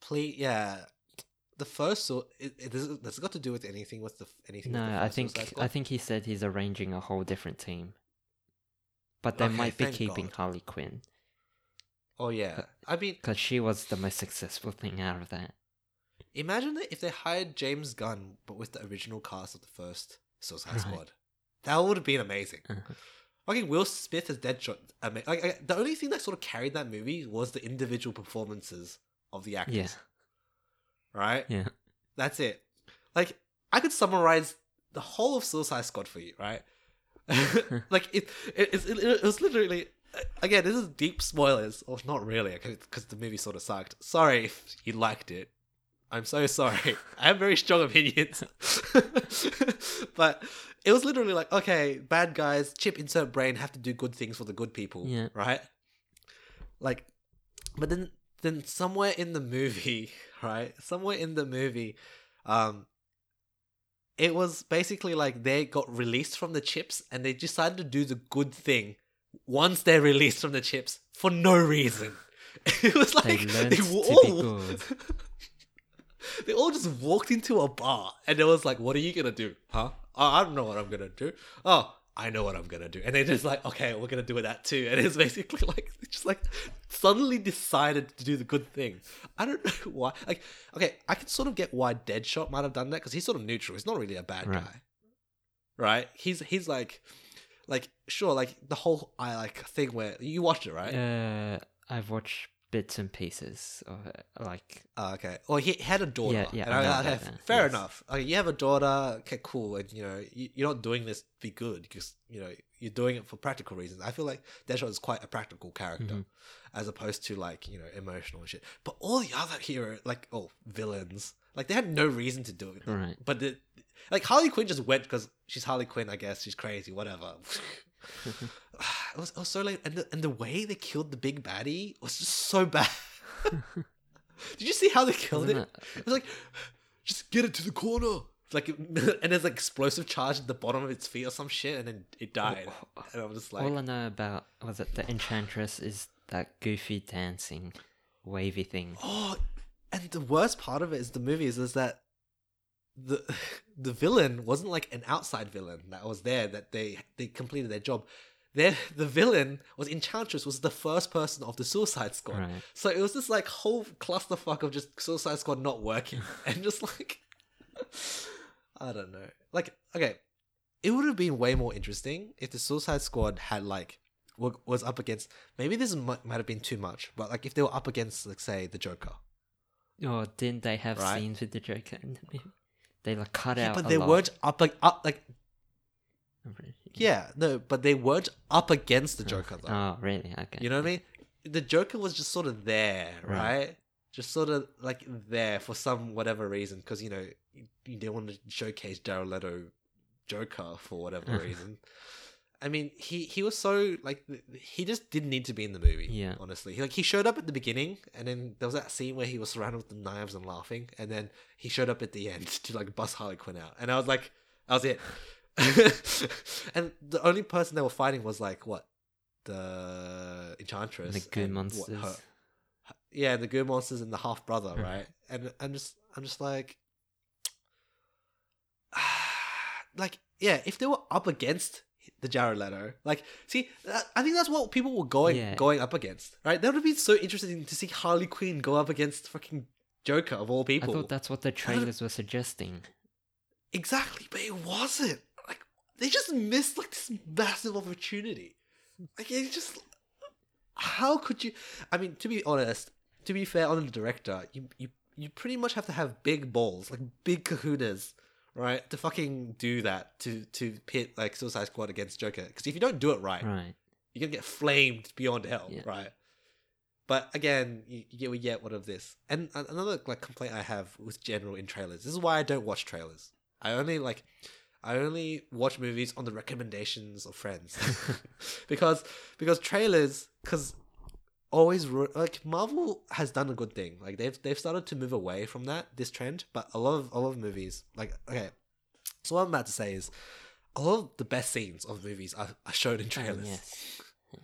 please yeah the first so it, it it got to do with anything with the anything No, the I think I think he said he's arranging a whole different team. But they Okay, might be keeping God. Harley Quinn oh yeah i mean because she was the most successful thing out of that. Imagine that if they hired James Gunn, but with the original cast of the first Suicide Right. Squad. That would have been amazing. Uh-huh. Fucking Will Smith as Deadshot. Like, the only thing that sort of carried that movie was the individual performances of the actors. Yeah, Right? yeah, That's it. Like, I could summarize the whole of Suicide Squad for you, right? like, it, it, it's- it, it was literally. Again, this is deep spoilers, or not really, because the movie sort of sucked. Sorry if you liked it. I'm so sorry. I have very strong opinions. but it was literally like, okay, bad guys, chip insert brain, have to do good things for the good people. Yeah. Right? Like but then then somewhere in the movie, right? Somewhere in the movie, um it was basically like they got released from the chips and they decided to do the good thing once they're released from the chips for no reason. It was like They they were all they all just walked into a bar and it was like, "What are you gonna do, huh? Oh, I don't know what I'm gonna do. Oh, I know what I'm gonna do." And they're just like, "Okay, we're gonna do that too." And it's basically like just like suddenly decided to do the good thing. I don't know why. Like, okay, I can sort of get why Deadshot might have done that because he's sort of neutral. He's not really a bad Right. guy, right? He's he's like, like sure, like the whole I like thing where you watched it, right? Uh, I've watched bits and pieces of it. Like, Oh, okay. Well, he had a daughter. Yeah, yeah, And I I, know I- about okay, that, fair yes. enough. Okay, you have a daughter. Okay, cool. And you know, you, you're not doing this to be good because you know you're doing it for practical reasons. I feel like Deadshot is quite a practical character, Mhm. as opposed to like you know emotional shit. But all the other hero, like oh villains, like they had no reason to do it. right. But the, like Harley Quinn just went because she's Harley Quinn. I guess she's crazy. Whatever. it was, it was so lame, and the, and the way they killed the big baddie was just so bad. Did you see how they killed it? It was like, just get it to the corner. Like, and there's like explosive charge at the bottom of its feet or some shit, and then it died. And I was just like, All I know about was it the Enchantress is that goofy dancing, wavy thing. oh, and the worst part of it is the movies is, is that the the villain wasn't like an outside villain that was there that they they completed their job. There, the villain was Enchantress was the first person of the Suicide Squad. Right. So it was this like whole clusterfuck of just Suicide Squad not working and just like I don't know. Like okay, it would have been way more interesting if the Suicide Squad had like was up against maybe this might, might have been too much, but like if they were up against like say the Joker. Or didn't they have Right. scenes with the Joker in the movie? They like cut Yeah, out. but they lot. weren't up like up like Yeah no, but they weren't up against the Joker though. Oh, really? Okay. You know what I mean? The Joker was just sort of there, Right. right? Just sort of like there for some whatever reason, because you know didn't want to showcase Jared Leto Joker for whatever reason. I mean, he he was so like he just didn't need to be in the movie. Yeah. honestly, he, like he showed up at the beginning, and then there was that scene where he was surrounded with the knives and laughing, and then he showed up at the end to like bust Harley Quinn out, and I was like, that was it. and the only person they were fighting was like what the enchantress, the Goo and what, monsters. her- yeah, the Goo monsters and the half brother, Mhm. right? And I'm just, I'm just like, like, yeah, if they were up against the Jared Leto, like, see, I think that's what people were going Yeah. going up against, right? That would be so interesting to see Harley Quinn go up against fucking Joker of all people. I thought that's what the trailers were suggesting. Exactly, but it wasn't. They just missed like this massive opportunity. Like it just how could you I mean, to be honest, to be fair on the director, you you you pretty much have to have big balls, like big kahunas, right? To fucking do that to to pit like Suicide Squad against Joker. Because if you don't do it right, Right. you're gonna get flamed beyond hell, Yeah. right? But again, you, you get we get what of this. And another like complaint I have with general in trailers. This is why I don't watch trailers. I only like I only watch movies on the recommendations of friends because because trailers because always ru- like Marvel has done a good thing. Like they've they've started to move away from that this trend, but a lot of a lot of movies like okay. So what I'm about to say is a lot of the best scenes of movies are, are shown in Oh, trailers. yes.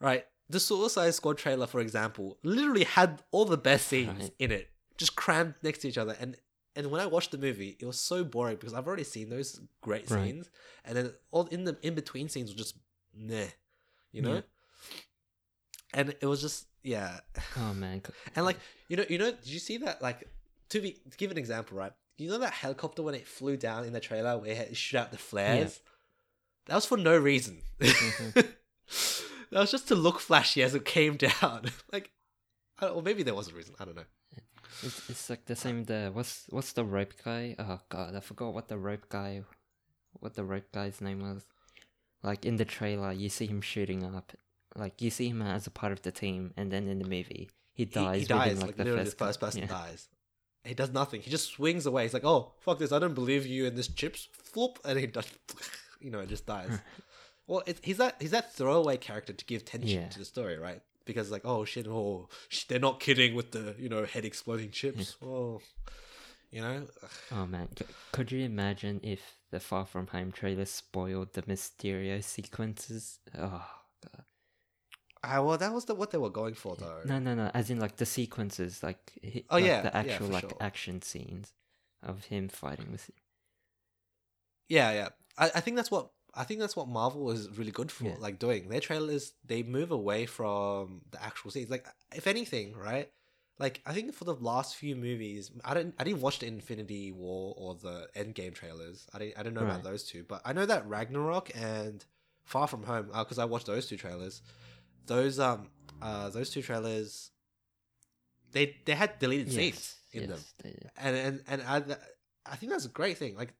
Right. The Suicide Squad trailer, for example, literally had all the best scenes Right. in it, just crammed next to each other. And and when I watched the movie, it was so boring because I've already seen those great Right. scenes, and then all in the in between scenes were just meh, you know. Yeah. And it was just yeah, Oh man. and like you know you know did you see that like to be to give an example right? You know that helicopter when it flew down in the trailer where it shoot out the flares. That was for no reason. Mhm. that was just to look flashy as it came down. like, I- or maybe there was a reason. I don't know. It's, it's like the same. The what's what's the rope guy? Oh god, I forgot what the rope guy, what the rope guy's name was. Like in the trailer, you see him shooting up. Like you see him as a part of the team, and then in the movie, he He, dies. he dies. within, Like, the literally, first the first person yeah. dies. He does nothing. He just swings away. He's like, "Oh fuck this! I don't believe you." And this chips flop, and he does, you know, it just dies. well, he's that he's that throwaway character to give tension Yeah. to the story, right? Because like, oh shit, oh, sh- they're not kidding with the you know head exploding chips. Oh, you know, Oh man, C- could you imagine if the Far From Home trailer spoiled the Mysterio sequences? Oh god. ah, well, that was the what they were going for though. No, no, no. As in like the sequences, like hi- Oh, like, yeah, the actual for like sure. action scenes of him fighting with. Yeah, yeah. I, I think that's what I think that's what Marvel is really good for, Yeah. like doing. Their trailers, they move away from the actual scenes. Like, if anything, right? Like, I think for the last few movies, I didn't, I didn't watch the Infinity War or the Endgame trailers. I didn't, I don't know about those two, but I know that Ragnarok and Far From Home, because I watched those two trailers. Those um, uh, those two trailers, they they had deleted scenes Yes, in them yes, did. and and and I, I think that's a great thing. Like,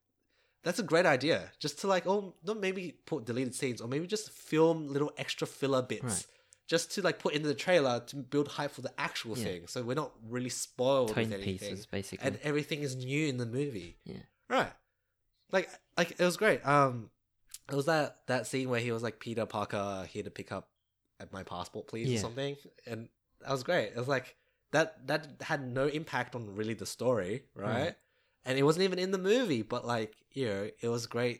that's a great idea. Just to like, oh, not maybe put deleted scenes, or maybe just film little extra filler bits, Right. just to like put into the trailer to build hype for the actual Yeah. thing. So we're not really spoiled Tone with anything, pieces, basically. and everything is new in the movie. Yeah. Right. Like, like it was great. Um, It was that that scene where he was like Peter Parker here to pick up at my passport, please, Yeah. or something, and that was great. It was like that that had no impact on really the story, right? Right. And it wasn't even in the movie, but like you know, it was great,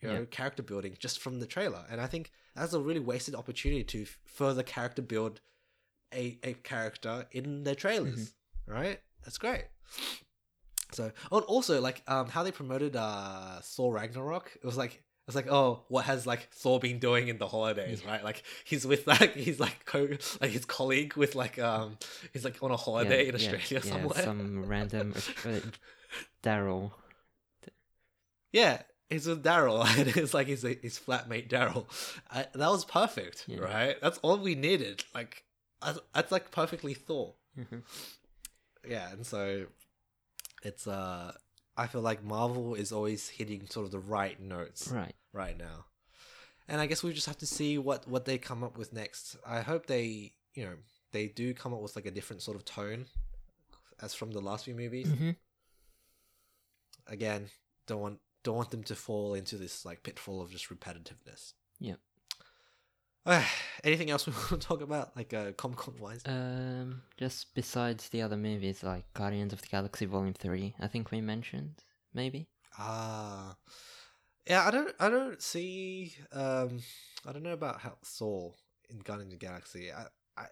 you know, Yeah. character building just from the trailer. And I think that's a really wasted opportunity to further character build a a character in their trailers, Mm-hmm. right? That's great. So, oh, and also like um how they promoted uh Thor Ragnarok. It was like it was like oh what has like Thor been doing in the holidays, right? Like he's with like he's like co like his colleague with like um he's like on a holiday in Australia somewhere. some random uh, Daryl. Yeah, he's with Daryl, and it's like his his flatmate Daryl. That was perfect, Yeah. right? That's all we needed. Like that's, that's like perfectly Thor. Mhm. Yeah, and so it's uh, I feel like Marvel is always hitting sort of the right notes Right. right now, and I guess we just have to see what what they come up with next. I hope they you know they do come up with like a different sort of tone as from the last few movies hmm again don't want don't want them to fall into this like pitfall of just repetitiveness Yep. anything else we want to talk about like uh comic con wise Um, just besides the other movies like Guardians of the Galaxy Volume Three, I think we mentioned maybe. ah yeah i don't i don't see um i don't know about how Thor in Guardians of the Galaxy i i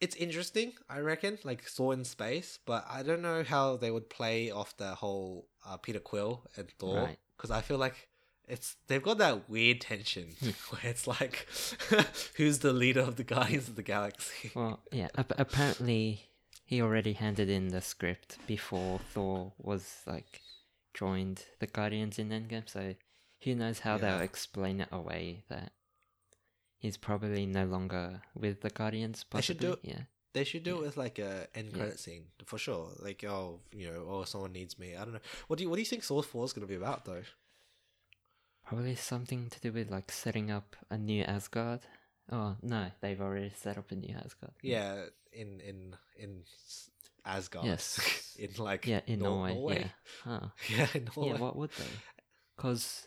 it's interesting i reckon like Thor in space but i don't know how they would play off the whole uh, peter quill and thor Right. because i feel like it's they've got that weird tension where it's like who's the leader of the guardians of the galaxy Well, yeah. Ap- apparently, he already handed in the script before Thor was like joined the Guardians in Endgame. So who knows how they'll explain it away that he's probably no longer with the Guardians. They should Possibly. do Yeah. They should do it with like a end credit scene for sure. Like oh, you know, oh, someone needs me. I don't know. What do you what do you think Thor Four is going to be about though? Probably something to do with like setting up a new Asgard. Oh no, they've already set up a new Asgard. Yeah, in in in S- Asgard. Yes. in like Yeah, in Nor- Norway. Yeah. Huh. Yeah, in Norway. Yeah, what would they? Because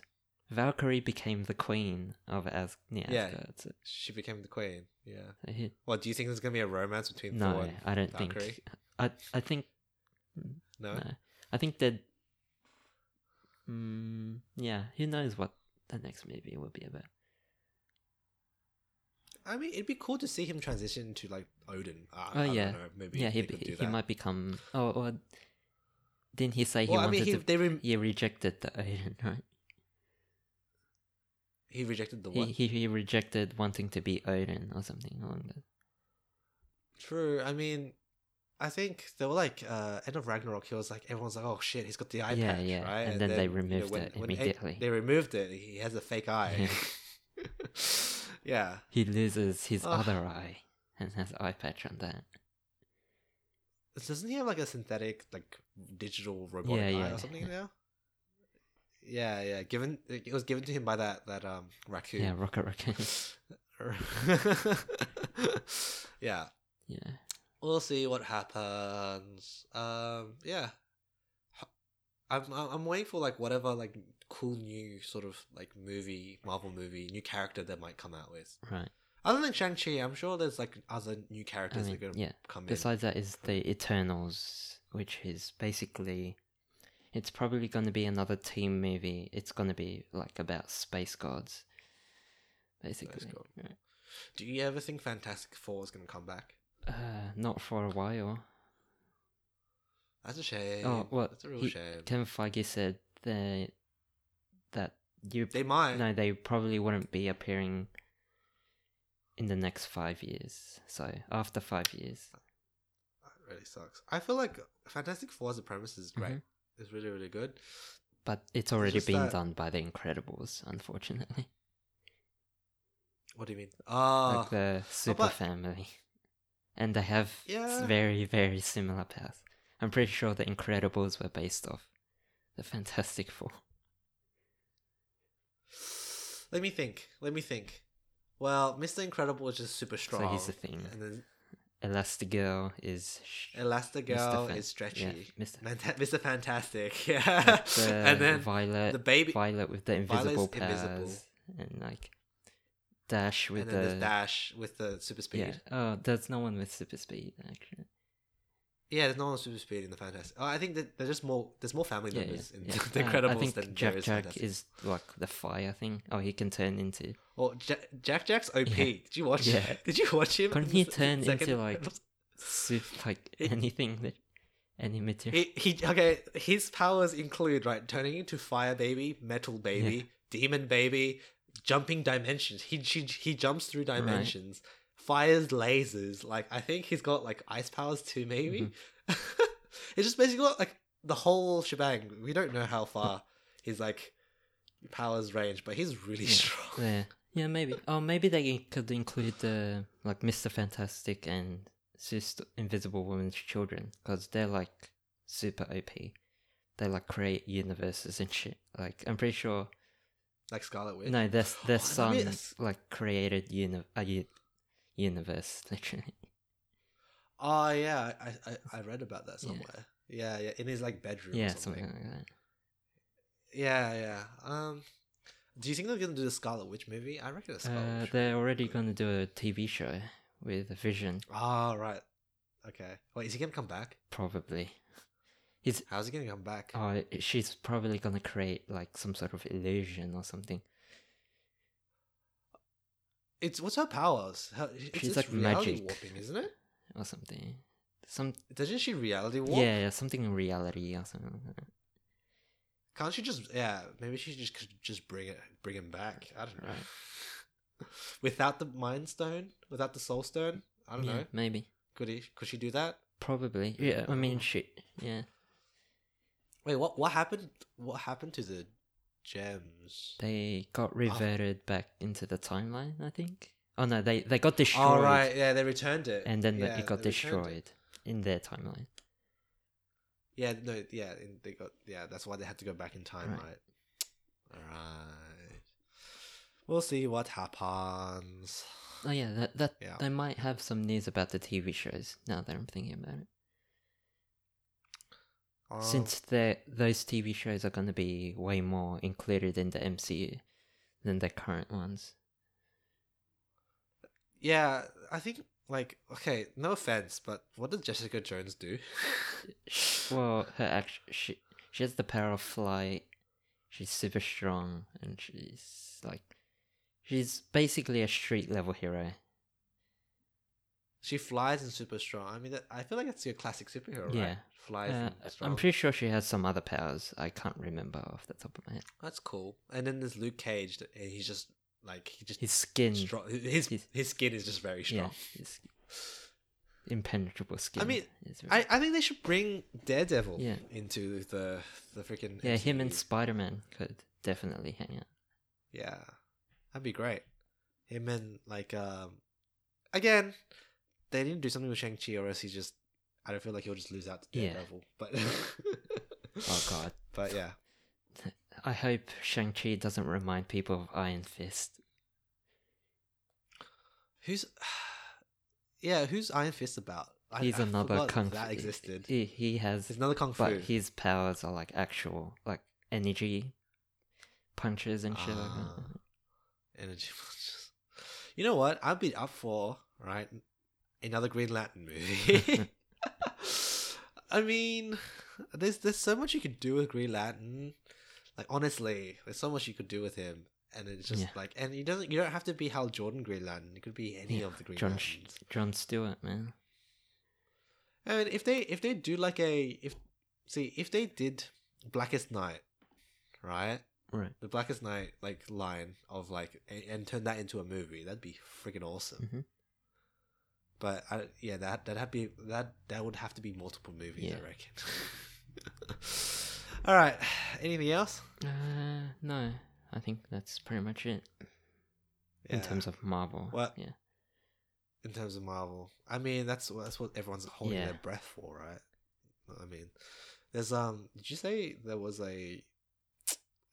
Valkyrie became the queen of As- yeah, Yeah. Asgard. She became the queen. Yeah. he- do you think there's going to be a romance between no, Thor and I don't Valkyrie? think. I I think No. no. I think that. Mm, yeah, who knows what the next movie will be about? I mean, it'd be cool to see him transition to like Odin. Uh, Oh I yeah, don't know. Maybe yeah, he they could he, do he that. might become. Oh, or didn't he say he well, I wanted mean, he to? they re- He rejected the Odin, right? He rejected the He, what? he he rejected wanting to be Odin or something along that. True. I mean, I think they were like uh, end of Ragnarok. He was like everyone's like, oh shit, he's got the eye Yeah, patch, yeah, right? and then they removed it Ed- immediately. they removed it. He has a fake eye. yeah. He loses his other eye and has eye patch on that. Doesn't he have like a synthetic, like digital robotic Yeah, eye yeah. or something now? Yeah, yeah. Given it was given to him by that that um raccoon. Yeah, Rocket Raccoon. yeah. yeah. we'll see what happens. Um, yeah, I'm I'm waiting for like whatever like cool new sort of like movie, Marvel movie, new character that might come out with. Right. Other than Shang Chi, I'm sure there's like other new I characters mean, that are gonna yeah. come in. Besides that is the Eternals, which is basically it's probably going to be another team movie. It's going to be like about space gods, basically. god. Right. Do you ever think Fantastic Four is gonna come back? Uh, not for a while. That's a shame. Oh, well, that's a real he- shame. Kevin Feige said that that you They might. no, they probably wouldn't be appearing in the next five years. So after five years, That really sucks. I feel like Fantastic Four as a premise is great. Mhm. It's really really good. but it's already just been that- done by the Incredibles, unfortunately. What do you mean? Ah, like the super but- family, and they have Yeah. very very similar paths. I'm pretty sure the Incredibles were based off the Fantastic Four. Let me think. Let me think. Well, Mr. Incredible is just super strong. So here's the thing. And then Elastigirl is sh- Elastigirl Fan- is stretchy. yeah, Mr. Manta- Mr. Fantastic, yeah. and then Violet, the baby, Violet with the invisible powers, invisible. and like Dash with and then the Dash with the super speed. yeah. Oh, there's no one with super speed actually. Yeah, there's no one super speed in the Fantastic. Oh, I think that there's just more. There's more family Yeah, yeah, members in yeah. the Incredibles I think than Jack is Jack Fantastic. is like the fire thing. Oh, he can turn into. Well, Ja- Jack Jack's OP. Yeah. Did you watch? Yeah. Did you watch him? Couldn't in he the turn second into, like, Incredibles? Like It- anything that any material. He, he okay. His powers include right turning into fire baby, metal baby, demon baby, jumping dimensions. He he, he jumps through dimensions, fires lasers. Like I think he's got like ice powers too. Maybe Mm-hmm. it's just basically got, like the whole shebang. We don't know how far his like powers range, but he's really Yeah. strong. Yeah, yeah, maybe. Oh, maybe they could include the like Mister Fantastic and Sis Invisible Woman's children because they're like super OP. They like create universes and shit. Like I'm pretty sure. Like Scarlet Witch. No, their their Oh, son like created uni- a universe literally. Oh yeah, I, I I read about that somewhere. Yeah, yeah, in his like bedroom. yeah, or something. something like that. Yeah, yeah. Um, do you think they're gonna do the Scarlet Witch movie? I reckon it's Scarlet Uh, Witch. they're already gonna do a TV show with Vision, Ah, right. Okay. Wait, is he gonna come back? probably. He's How's he gonna come back? oh, she's probably gonna create like some sort of illusion or something. It's what's her powers? Her, it's, She's it's like reality magic. warping, isn't it? or something. Some Doesn't she reality warp? yeah, yeah, something in reality or something. Like that. Can't she just? Yeah, maybe she just could just bring it, bring him back. I don't know. Right. without the Mind Stone, without the Soul Stone, I don't yeah, know. maybe, Could he? Could she do that? probably. Yeah, I mean, shit. Yeah, Wait, what? What happened? What happened to the gems? they got Oh. reverted back into the timeline. I think. Oh no, they they got destroyed, Oh right, yeah, they returned it, and then the- it got destroyed it. in their timeline. Yeah, no, yeah, they got yeah. That's why they had to go back in time, Right. right? Alright. We'll see what happens. Oh yeah, that that Yeah. they might have some news about the TV shows now that I'm thinking about it. Um, Since they those TV shows are going to be way more included in the MCU than the current ones. yeah, I think like okay, no offense, but what did Jessica Jones do? Well, her act she she has the power of flight. She's super strong, and she's like, she's basically a street level hero. She flies and super strong. I mean, that, I feel like that's your classic superhero, Yeah. right? Flies Uh, and strong. I'm pretty sure she has some other powers. I can't remember off the top of my head. That's cool. And then there's Luke Cage, and he's just like he just His skin, strong. His his- his skin is just very yeah, strong. his impenetrable skin. I mean, very- I, I think they should bring Daredevil Yeah. into the the freaking yeah, him and MCU. Spider Man could definitely hang out. Yeah, that'd be great. Him and like um, again, they didn't do something with Shang Chi, or else he just. I don't feel like he'll just lose out to Yeah. Daredevil. But Oh god. but yeah, I hope Shang-Chi doesn't remind people of Iron Fist. who's yeah, who's Iron Fist about? I- He's I another kung that fu. existed. He, he has, There's another kung fu. but his powers are like actual, like energy punches and shit like Ah. that. energy punches. You know what? I'd be up for right another Green Lantern movie. I mean, there's there's so much you could do with Green Lantern. Like honestly, there's so much you could do with him, and it's just Yeah. like, and you doesn't you don't have to be Hal Jordan Green Lantern. It could be any Yeah, of the Green John, Lanterns. John Stewart, man. I mean, if they if they do like a if see if they did Blackest Night, right? Right. the Blackest Night like line of like a- and turn that into a movie. That'd be freaking awesome. Mhm. But I, yeah, that that have be that that would have to be multiple movies. Yeah. I reckon. All right. Anything else? Uh, no, I think that's pretty much it in terms of Marvel. What? Yeah. in terms of Marvel, I mean that's that's what everyone's holding Yeah. their breath for, right? I mean, there's um. Did you say there was a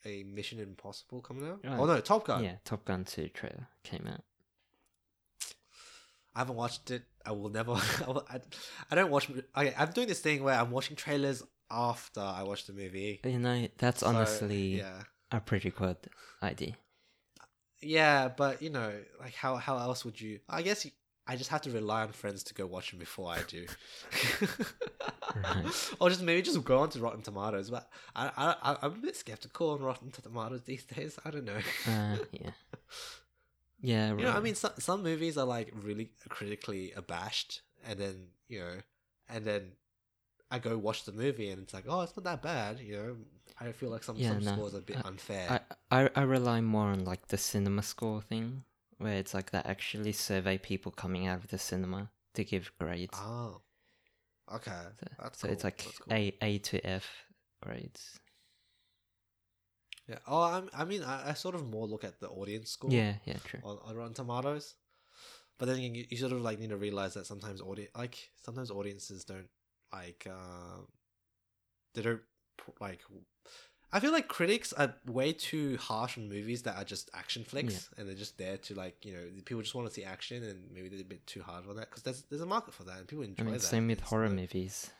a Mission Impossible coming out? Right. Oh no, Top Gun. Yeah, Top Gun 2 trailer came out. I haven't watched it. I will never. I, will, I, I don't watch. Okay, I'm doing this thing where I'm watching trailers after I watch the movie. You know, that's So, honestly yeah, a pretty good idea. yeah, but you know, like how how else would you? I guess you, I just have to rely on friends to go watch them before I do, Right. or just maybe just go onto Rotten Tomatoes. But I I I'm a bit skeptical on Rotten Tomatoes these days. I don't know. Uh, yeah. Yeah, You know, I mean, some some movies are like really critically abashed, and then you know, and then I go watch the movie, and it's like, oh, it's not that bad. You know, I feel like some Yeah, some no. scores are a bit I- unfair. I, I I rely more on like the cinema score thing, where it's like they actually survey people coming out of the cinema to give grades. oh, okay, so so it's like cool. A A to F grades. Yeah. Oh, I'm, I mean, I, I sort of more look at the audience score. Yeah, yeah, true. On, on Rotten Tomatoes, but then you, you sort of like need to realize that sometimes audience like sometimes audiences don't like um they don't like I feel like critics are way too harsh on movies that are just action flicks, and they're just there to like you know people just want to see action, and maybe they're a bit too hard on that because there's there's a market for that, and people enjoy I mean, that. same with It's horror not- movies.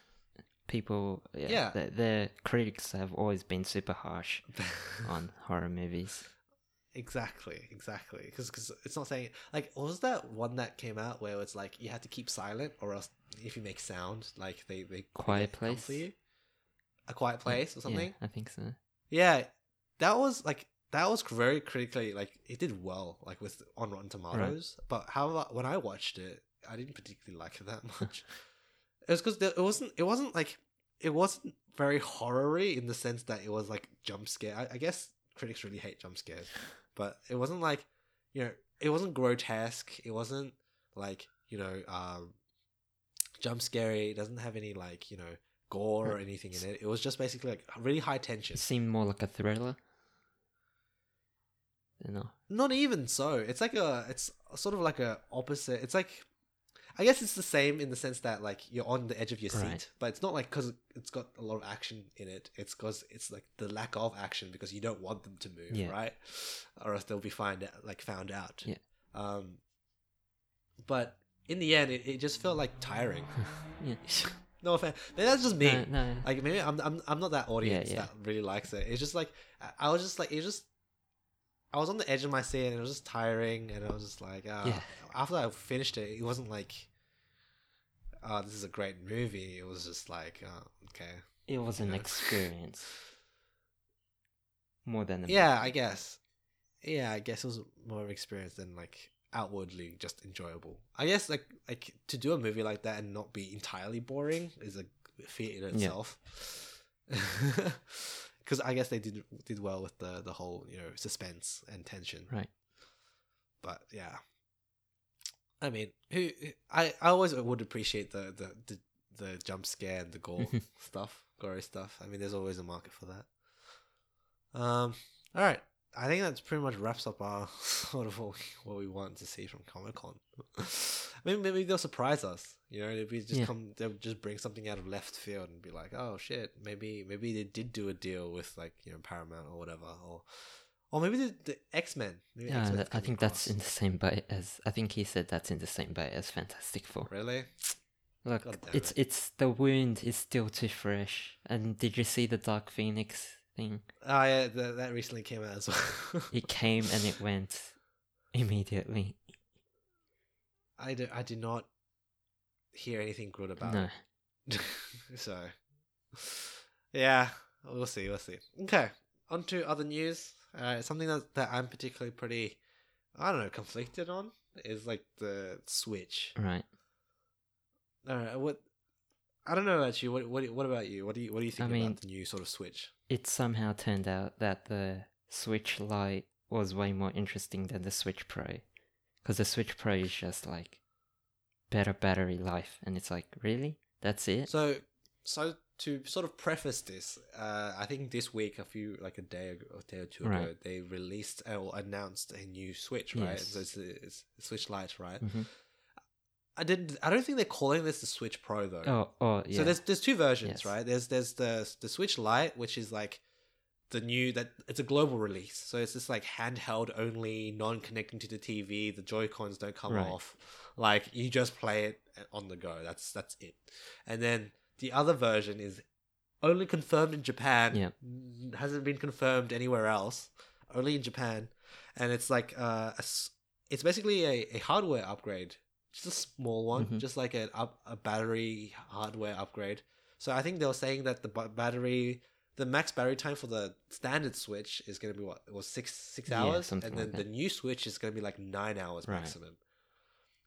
People, yeah, Yeah. The, the critics have always been super harsh on horror movies. exactly, exactly, because because it's not saying like what was that one that came out where it's like you had to keep silent or else if you make sound like they they Quiet Place? for you, a quiet place or something. Yeah, I think so. Yeah, that was like that was very critically like it did well like with on Rotten Tomatoes. But however, when I watched it, I didn't particularly like it that much. It was because it wasn't it wasn't like it wasn't very horror-y in the sense that it was like jump scare. I, I guess critics really hate jump scares, but it wasn't like you know it wasn't grotesque. It wasn't like you know um jump scary. It doesn't have any like you know gore or anything in it. It was just basically like really high tension. It seemed more like a thriller. No. Not even so. It's like a. It's sort of like a opposite. It's like, I guess it's the same in the sense that like you're on the edge of your seat, Right. but it's not like because it's got a lot of action in it. It's because it's like the lack of action because you don't want them to move, Yeah. right? Or else they'll be find like found out. Yeah. Um. But in the end, it, it just felt like tiring. yeah. no offense. Maybe that's just me. No, no. Like maybe I'm I'm I'm not that audience yeah. that really likes it. It's just like I- I was just like it just I was on the edge of my seat and it was just tiring and I was just like uh, Yeah. after I finished it it wasn't like oh this is a great movie. It was just like oh, okay. It was an experience more than a Yeah, I guess. Yeah, I guess it was more of an experience than like outwardly just enjoyable. I guess like like to do a movie like that and not be entirely boring is a feat in Yeah. Because I guess they did did well with the the whole you know suspense and tension. Right. But yeah, I mean, who I I always would appreciate the the the, the jump scare and the gore stuff, gory stuff. I mean, there's always a market for that. Um. All right. I think that's pretty much wraps up our sort of what we, what we want to see from Comic Con. Maybe maybe they'll surprise us. You know, maybe just Yeah. come they'll just bring something out of left field and be like, oh shit, maybe maybe they did do a deal with like you know Paramount or whatever, or or maybe the, the X Men. Yeah, that- I think that's in the same boat as I think he said that's in the same boat as Fantastic Four. really. Look, it's it. it's the wound is still too fresh. And did you see the Dark Phoenix thing? Oh yeah, that, that recently came out as well. It came and it went immediately. I do I did not hear anything good about No, it. so yeah, we'll see, we'll see. Okay, on to other news. Uh, something that that I'm particularly pretty, I don't know, conflicted on is like the Switch. right. All right, what? I don't know actually. What what what about you? What do you what do you think I mean- about the new sort of Switch? It somehow turned out that the Switch Lite was way more interesting than the Switch Pro. Because the Switch Pro is just like better battery life. And it's like, really? That's it? So, so to sort of preface this, uh, I think this week, a few like a day ago, a day or two ago, they released or announced a new Switch, right? Yes. So it's, it's Switch Lite, right? Mhm. I didn't. I don't think they're calling this the Switch Pro though. Oh, oh, yeah. So there's there's two versions, Yes. right? There's there's the the Switch Lite, which is like the new that it's a global release. So it's just like handheld only, non-connecting to the TV. The Joy Cons don't come Right. off. Like you just play it on the go. That's that's it. And then the other version is only confirmed in Japan. Yeah. Hasn't been confirmed anywhere else. Only in Japan. And it's like uh, a it's basically a, a hardware upgrade. Just a small one, Mhm. just like an up a battery hardware upgrade. So I think they were saying that the ba- battery the max battery time for the standard Switch is going to be what it was six six hours, something and then like the new Switch is going to be like nine hours Right. maximum.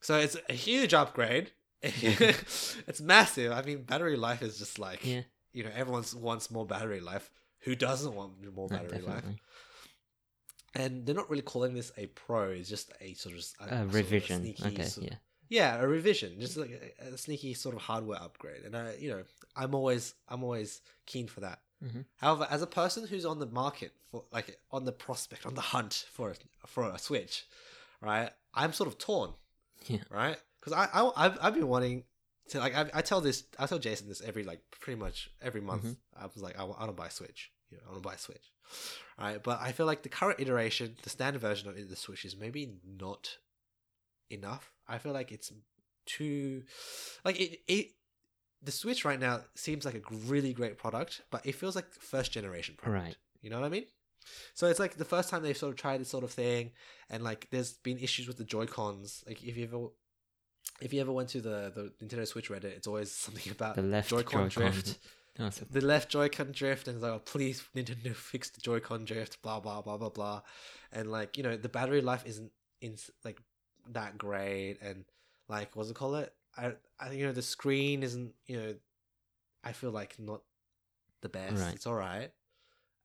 So it's a huge upgrade. it's massive. I mean, battery life is just like Yeah, you know everyone wants more battery life. Who doesn't want more no, battery life? And they're not really calling this a pro. It's just a sort of a- A sort of revision. sneaky Okay, sort- yeah. yeah, a revision, just like a, a sneaky sort of hardware upgrade. And I, you know, I'm always, I'm always keen for that. Mhm. However, as a person who's on the market for, like, on the prospect, on the hunt for a, for a Switch, right? I'm sort of torn, Yeah. right? Because I, I, I've, I've been wanting to, like, I, I tell this, I tell Jason this every, like, pretty much every month. Mhm. I was like, I, want to buy a Switch. You know, I want to buy a Switch, right? But I feel like the current iteration, the standard version of the Switch, is maybe not enough. I feel like it's too like it it the Switch right now seems like a really great product, but it feels like first generation product. Right. You know what I mean? So it's like the first time they've sort of tried this sort of thing, and like there's been issues with the Joy Cons. Like if you ever if you ever went to the the Nintendo Switch Reddit, it's always something about The left Joy-Con Joy-Con. drift. So- The left Joy-Con drift, and it's like, oh, please Nintendo fix the Joy-Con drift, blah blah blah blah blah, and like you know the battery life isn't in like that great, and like what's it called it? I I you know the screen isn't you know I feel like not the best. Right. It's all right,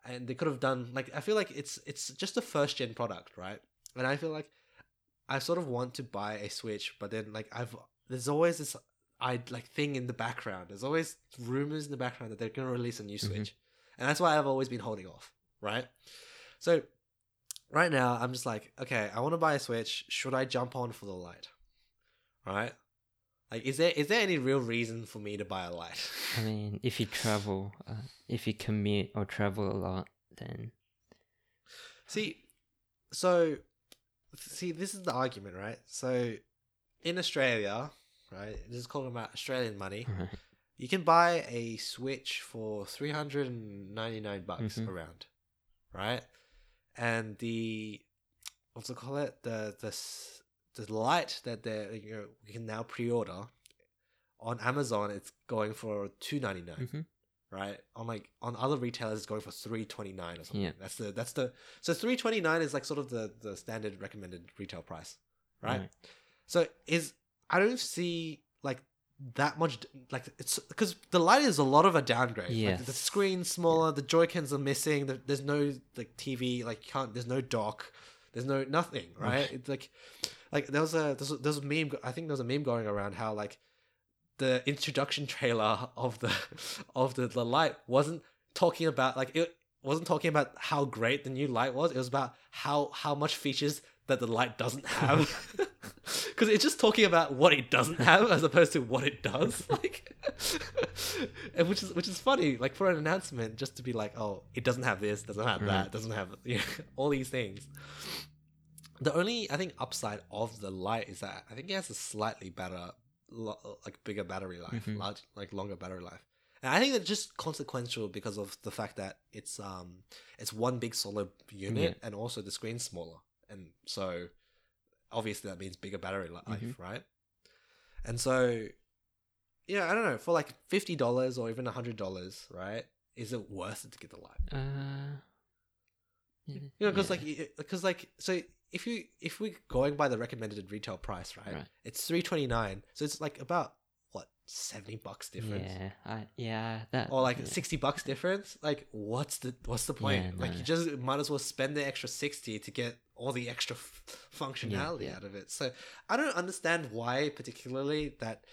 and they could have done like I feel like it's it's just a first gen product, right? And I feel like I sort of want to buy a Switch, but then like I've there's always this I like thing in the background. There's always rumors in the background that they're gonna release a new Mhm. Switch, and that's why I've always been holding off, right? So right now I'm just like, okay, I want to buy a Switch. Should I jump on for the Lite? Right? Like, is there is there any real reason for me to buy a Lite? I mean, if you travel, uh, if you commute or travel a lot, then See, so see, this is the argument, right? So in Australia, right, this is talking about Australian money. right. You can buy a Switch for three hundred and ninety nine bucks Mhm. around, right? And the what's it call it? The the the Lite that they you know we can now pre order on Amazon. It's going for two ninety nine Mhm. right? On like on other retailers, it's going for three twenty nine or something. Yeah. That's the that's the so three twenty nine is like sort of the the standard recommended retail price, right? Right. So is I don't see like that much like it's because the Lite is a lot of a downgrade. Like, the screen's smaller, the Joy Cons are missing. The, there's no like TV, like can't. There's no dock. There's no nothing, right? It's like like there was a there's, there's a meme. I think there was a meme going around how like the introduction trailer of the of the, the Lite wasn't talking about like it wasn't talking about how great the new Lite was. It was about how how much features that the Lite doesn't have. Because it's just talking about what it doesn't have as opposed to what it does, like, and which is which is funny, like for an announcement, just to be like, oh, it doesn't have this, doesn't have that, doesn't have you know, all these things. The only I think upside of the Lite is that I think it has a slightly better, lo- like bigger battery life, Mhm. large like longer battery life. And I think that's just consequential because of the fact that it's um it's one big solid unit and also the screen's smaller, and so obviously that means bigger battery li- life, Mhm. right? And so yeah, I don't know for like fifty dollars or even hundred dollars, right? Is it worth it to get the Lite? Uh, You know, because like, because like, so if you if we're going by the recommended retail price, right? Right. It's three twenty nine, so it's like about what seventy bucks difference, yeah, I, yeah, that or like yeah. sixty bucks difference. Like, what's the what's the point? Yeah, like, no. you just might as well spend the extra sixty to get all the extra f- functionality out of it. So I don't understand why particularly that.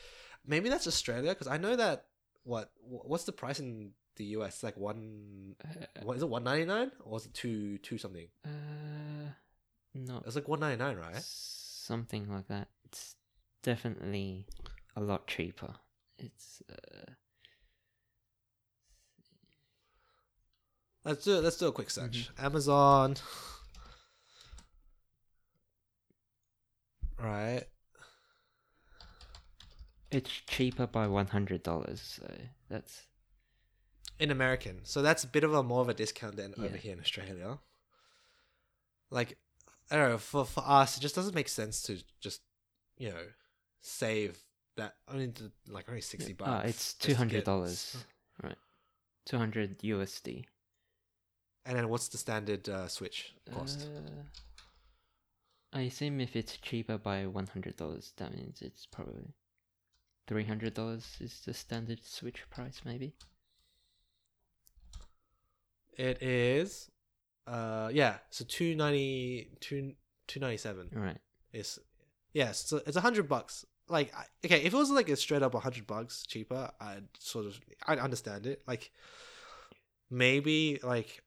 Maybe that's Australia because I know that what what's the price in the US like one Uh, what is it one ninety nine or is it two two something? uh, not It's like one ninety nine, right? something like that. It's definitely a lot cheaper. It's uh, Let's do let's do a quick search. Mm-hmm. Amazon. Right. It's cheaper by one hundred dollars, so that's in American. So that's a bit of a more of a discount than over here in Australia. Like I don't know, for for us it just doesn't make sense to just, you know, save that only to, like only sixty bucks. ah, it's two get- dollars, right? Two hundred USD. And then what's the standard uh, Switch cost? Uh, I assume if it's cheaper by one hundred dollars, that means it's probably three hundred dollars is the standard Switch price, maybe. It is uh yeah, so 290 2 297 Right. is yeah, so it's a 100 bucks. Like okay, if it was like a straight up 100 bucks cheaper, I'd sort of I'd understand it. Like maybe like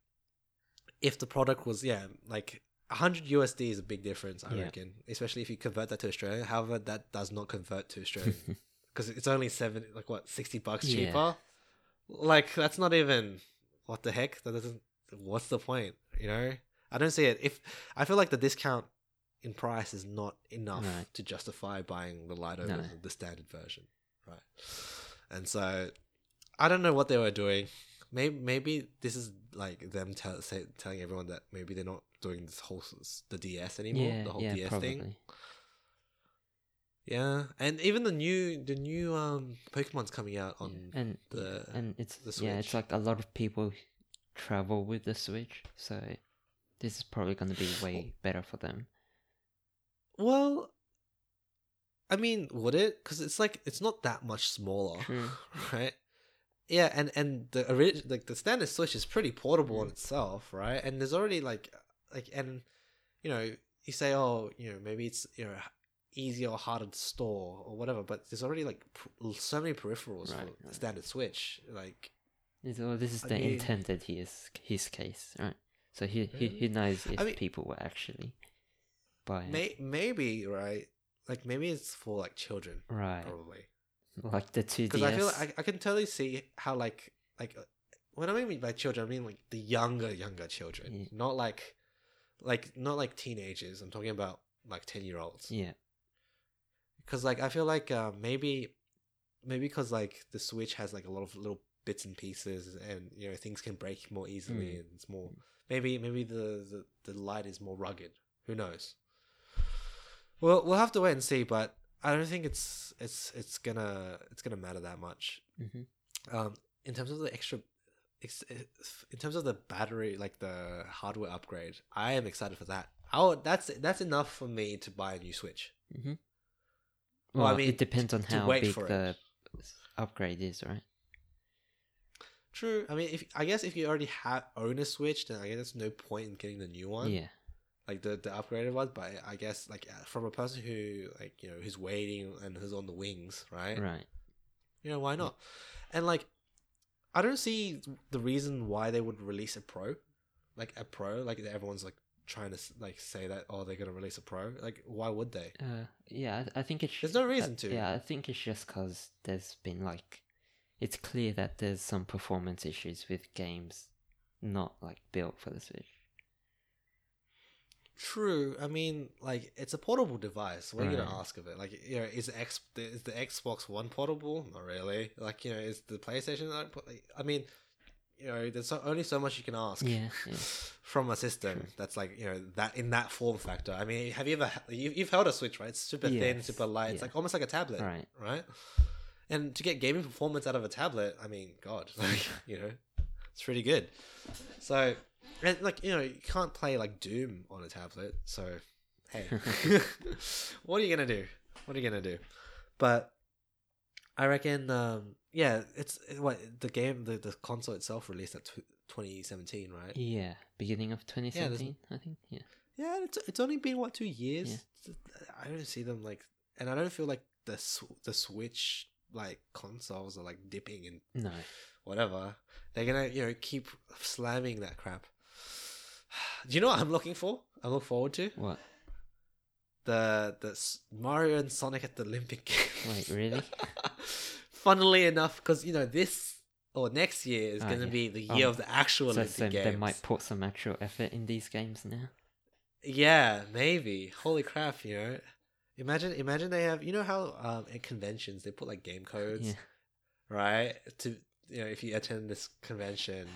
if the product was yeah, like 100 USD is a big difference, I Yeah. reckon, especially if you convert that to Australia. However, that does not convert to Australia because it's only 7 like what 60 bucks Yeah. cheaper. Like that's not even what the heck? That doesn't what's the point, you know? I don't see it. If I feel like the discount in price is not enough to justify buying the Lite over No. the, the standard version, right? And so I don't know what they were doing. Maybe maybe this is like them tell, say, telling everyone that maybe they're not doing this whole the DS anymore, yeah, the whole yeah, DS probably. thing. Yeah, and even the new the new um Pokemon's coming out Yeah, on and the and it's the yeah, it's like a lot of people travel with the Switch, so this is probably going to be way better for them. Well, I mean, would it? Because it's like it's not that much smaller, True. right? Yeah, and and the orig- like the standard Switch is pretty portable in Mm. itself, right? And there's already like like and you know you say oh you know maybe it's you know easier or harder to store or whatever, but there's already like so many peripherals Right, for the right. standard Switch, like This, well, this is I the mean- intended his his case, right? So he he, he knows if mean- people were actually buy it. may- maybe right, like maybe it's for like children right, probably. like the two because I feel like I, I can totally see how like like uh, when I mean by children, I mean like the younger younger children, Yeah. not like like not like teenagers. I'm talking about like ten year olds. yeah, Because like I feel like uh, maybe maybe because like the Switch has like a lot of little bits and pieces, and you know things can break more easily, Mm. and it's more maybe maybe the, the the Lite is more rugged. Who knows? Well, we'll have to wait and see, but I don't think it's it's it's gonna it's gonna matter that much. Hmm um in terms of the extra ex- in terms of the battery like the hardware upgrade i am excited for that. Oh that's that's enough for me to buy a new switch. Hmm Well, Well, I mean, it depends on how big for it. the upgrade is, right? true. I mean if i guess if you already have own a switch then i guess there's no point in getting the new one. Yeah, like the the upgraded one but i guess like uh, from a person who like you know who's waiting and who's on the wings right right. you know why not and like i don't see the reason why they would release a pro like a pro like everyone's like trying to like say that oh they're gonna release a pro like why would they Uh, yeah, I, think it's. There's no uh, reason to. Yeah, I think it's just because there's been like, it's clear that there's some performance issues with games not like built for the Switch. True i mean like it's a portable device what are you gonna ask of it like you know is the X is the xbox one portable not really like you know is the playstation i mean you know there's so, only so much you can ask Yeah, yeah. from a system that's like you know that in that form factor. I mean, have you ever you, you've held a Switch, right? It's super thin, super light. It's like almost like a tablet, Right. Right. And to get gaming performance out of a tablet, I mean, God, like you know, it's pretty good. So, and like you know, you can't play like Doom on a tablet. So, hey, what are you gonna do? What are you gonna do? But I reckon, um, yeah, it's what the game, the, the console itself released at tw 2017, right? Yeah, beginning of 2017, I think. Yeah. Yeah, it's it's only been what two years. Yeah. I don't see them like, and I don't feel like the sw- the Switch like consoles are like dipping in No. whatever. They're gonna you know keep slamming that crap. Do you know what I'm looking for? I look forward to What? the the S- Mario and Sonic at the Olympic Games. Wait, really? Funnily enough, because you know this or next year is Oh, gonna yeah. be the year Um, of the actual so Olympic so Games. they might put some actual effort in these games now. Yeah, maybe. Holy crap, you know. Imagine, imagine they have. You know how um, in conventions they put like game codes, Yeah. right? To you know, if you attend this convention,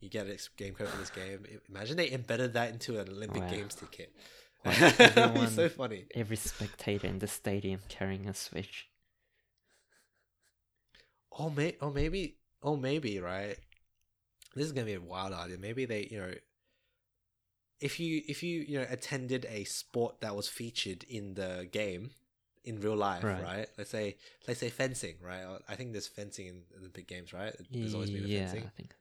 you get a game code for this game. Imagine they embedded that into an Olympic Wow. Games ticket. Be everyone- so funny. Every spectator in the stadium carrying a Switch. Oh, may, oh maybe, oh maybe, right? This is gonna be a wild idea. Maybe they, you know, if you if you you know attended a sport that was featured in the game in real life, Right. right? Let's say let's say fencing, right? I think there's fencing in Olympic games, right? There's always been a yeah, fencing. I think.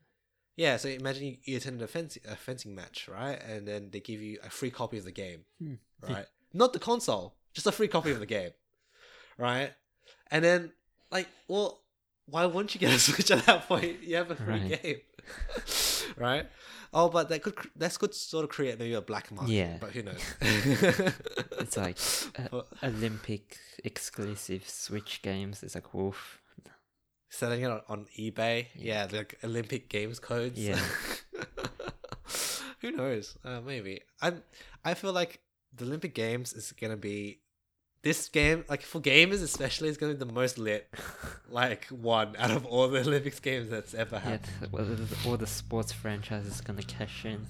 Yeah, so imagine you, you attended a fencing a fencing match, right? And then they give you a free copy of the game, Hmm. right? Not the console, just a free copy of the game, right? And then like, well, why wouldn't you get a Switch at that point? You have a free Right. game, right? Oh, but that could that could sort of create maybe a black market. Yeah. but who knows? It's like uh, Olympic exclusive Switch games. It's like woof. Selling it on, on eBay. Yeah. Yeah, like Olympic Games codes. Yeah. Who knows? Uh, maybe. I'm. I feel like the Olympic Games is gonna be this game. Like for gamers especially, is gonna be the most lit. Like one out of all the Olympics games that's ever happened. th- well, th- all the sports franchises gonna cash in.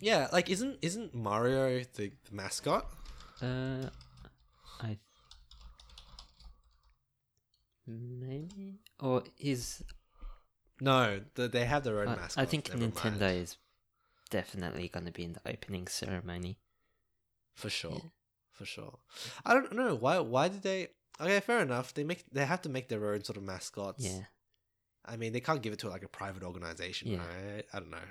Yeah. Like isn't isn't Mario the, the mascot? Uh, maybe or is No, the, they have their own I, mascot. I think never Nintendo mind. is definitely gonna be in the opening ceremony. for sure. Yeah. For sure. I don't know why. Why did they? Okay, fair enough. They make they have to make their own sort of mascots. Yeah, I mean, they can't give it to like a private organization, Yeah. right? I don't know.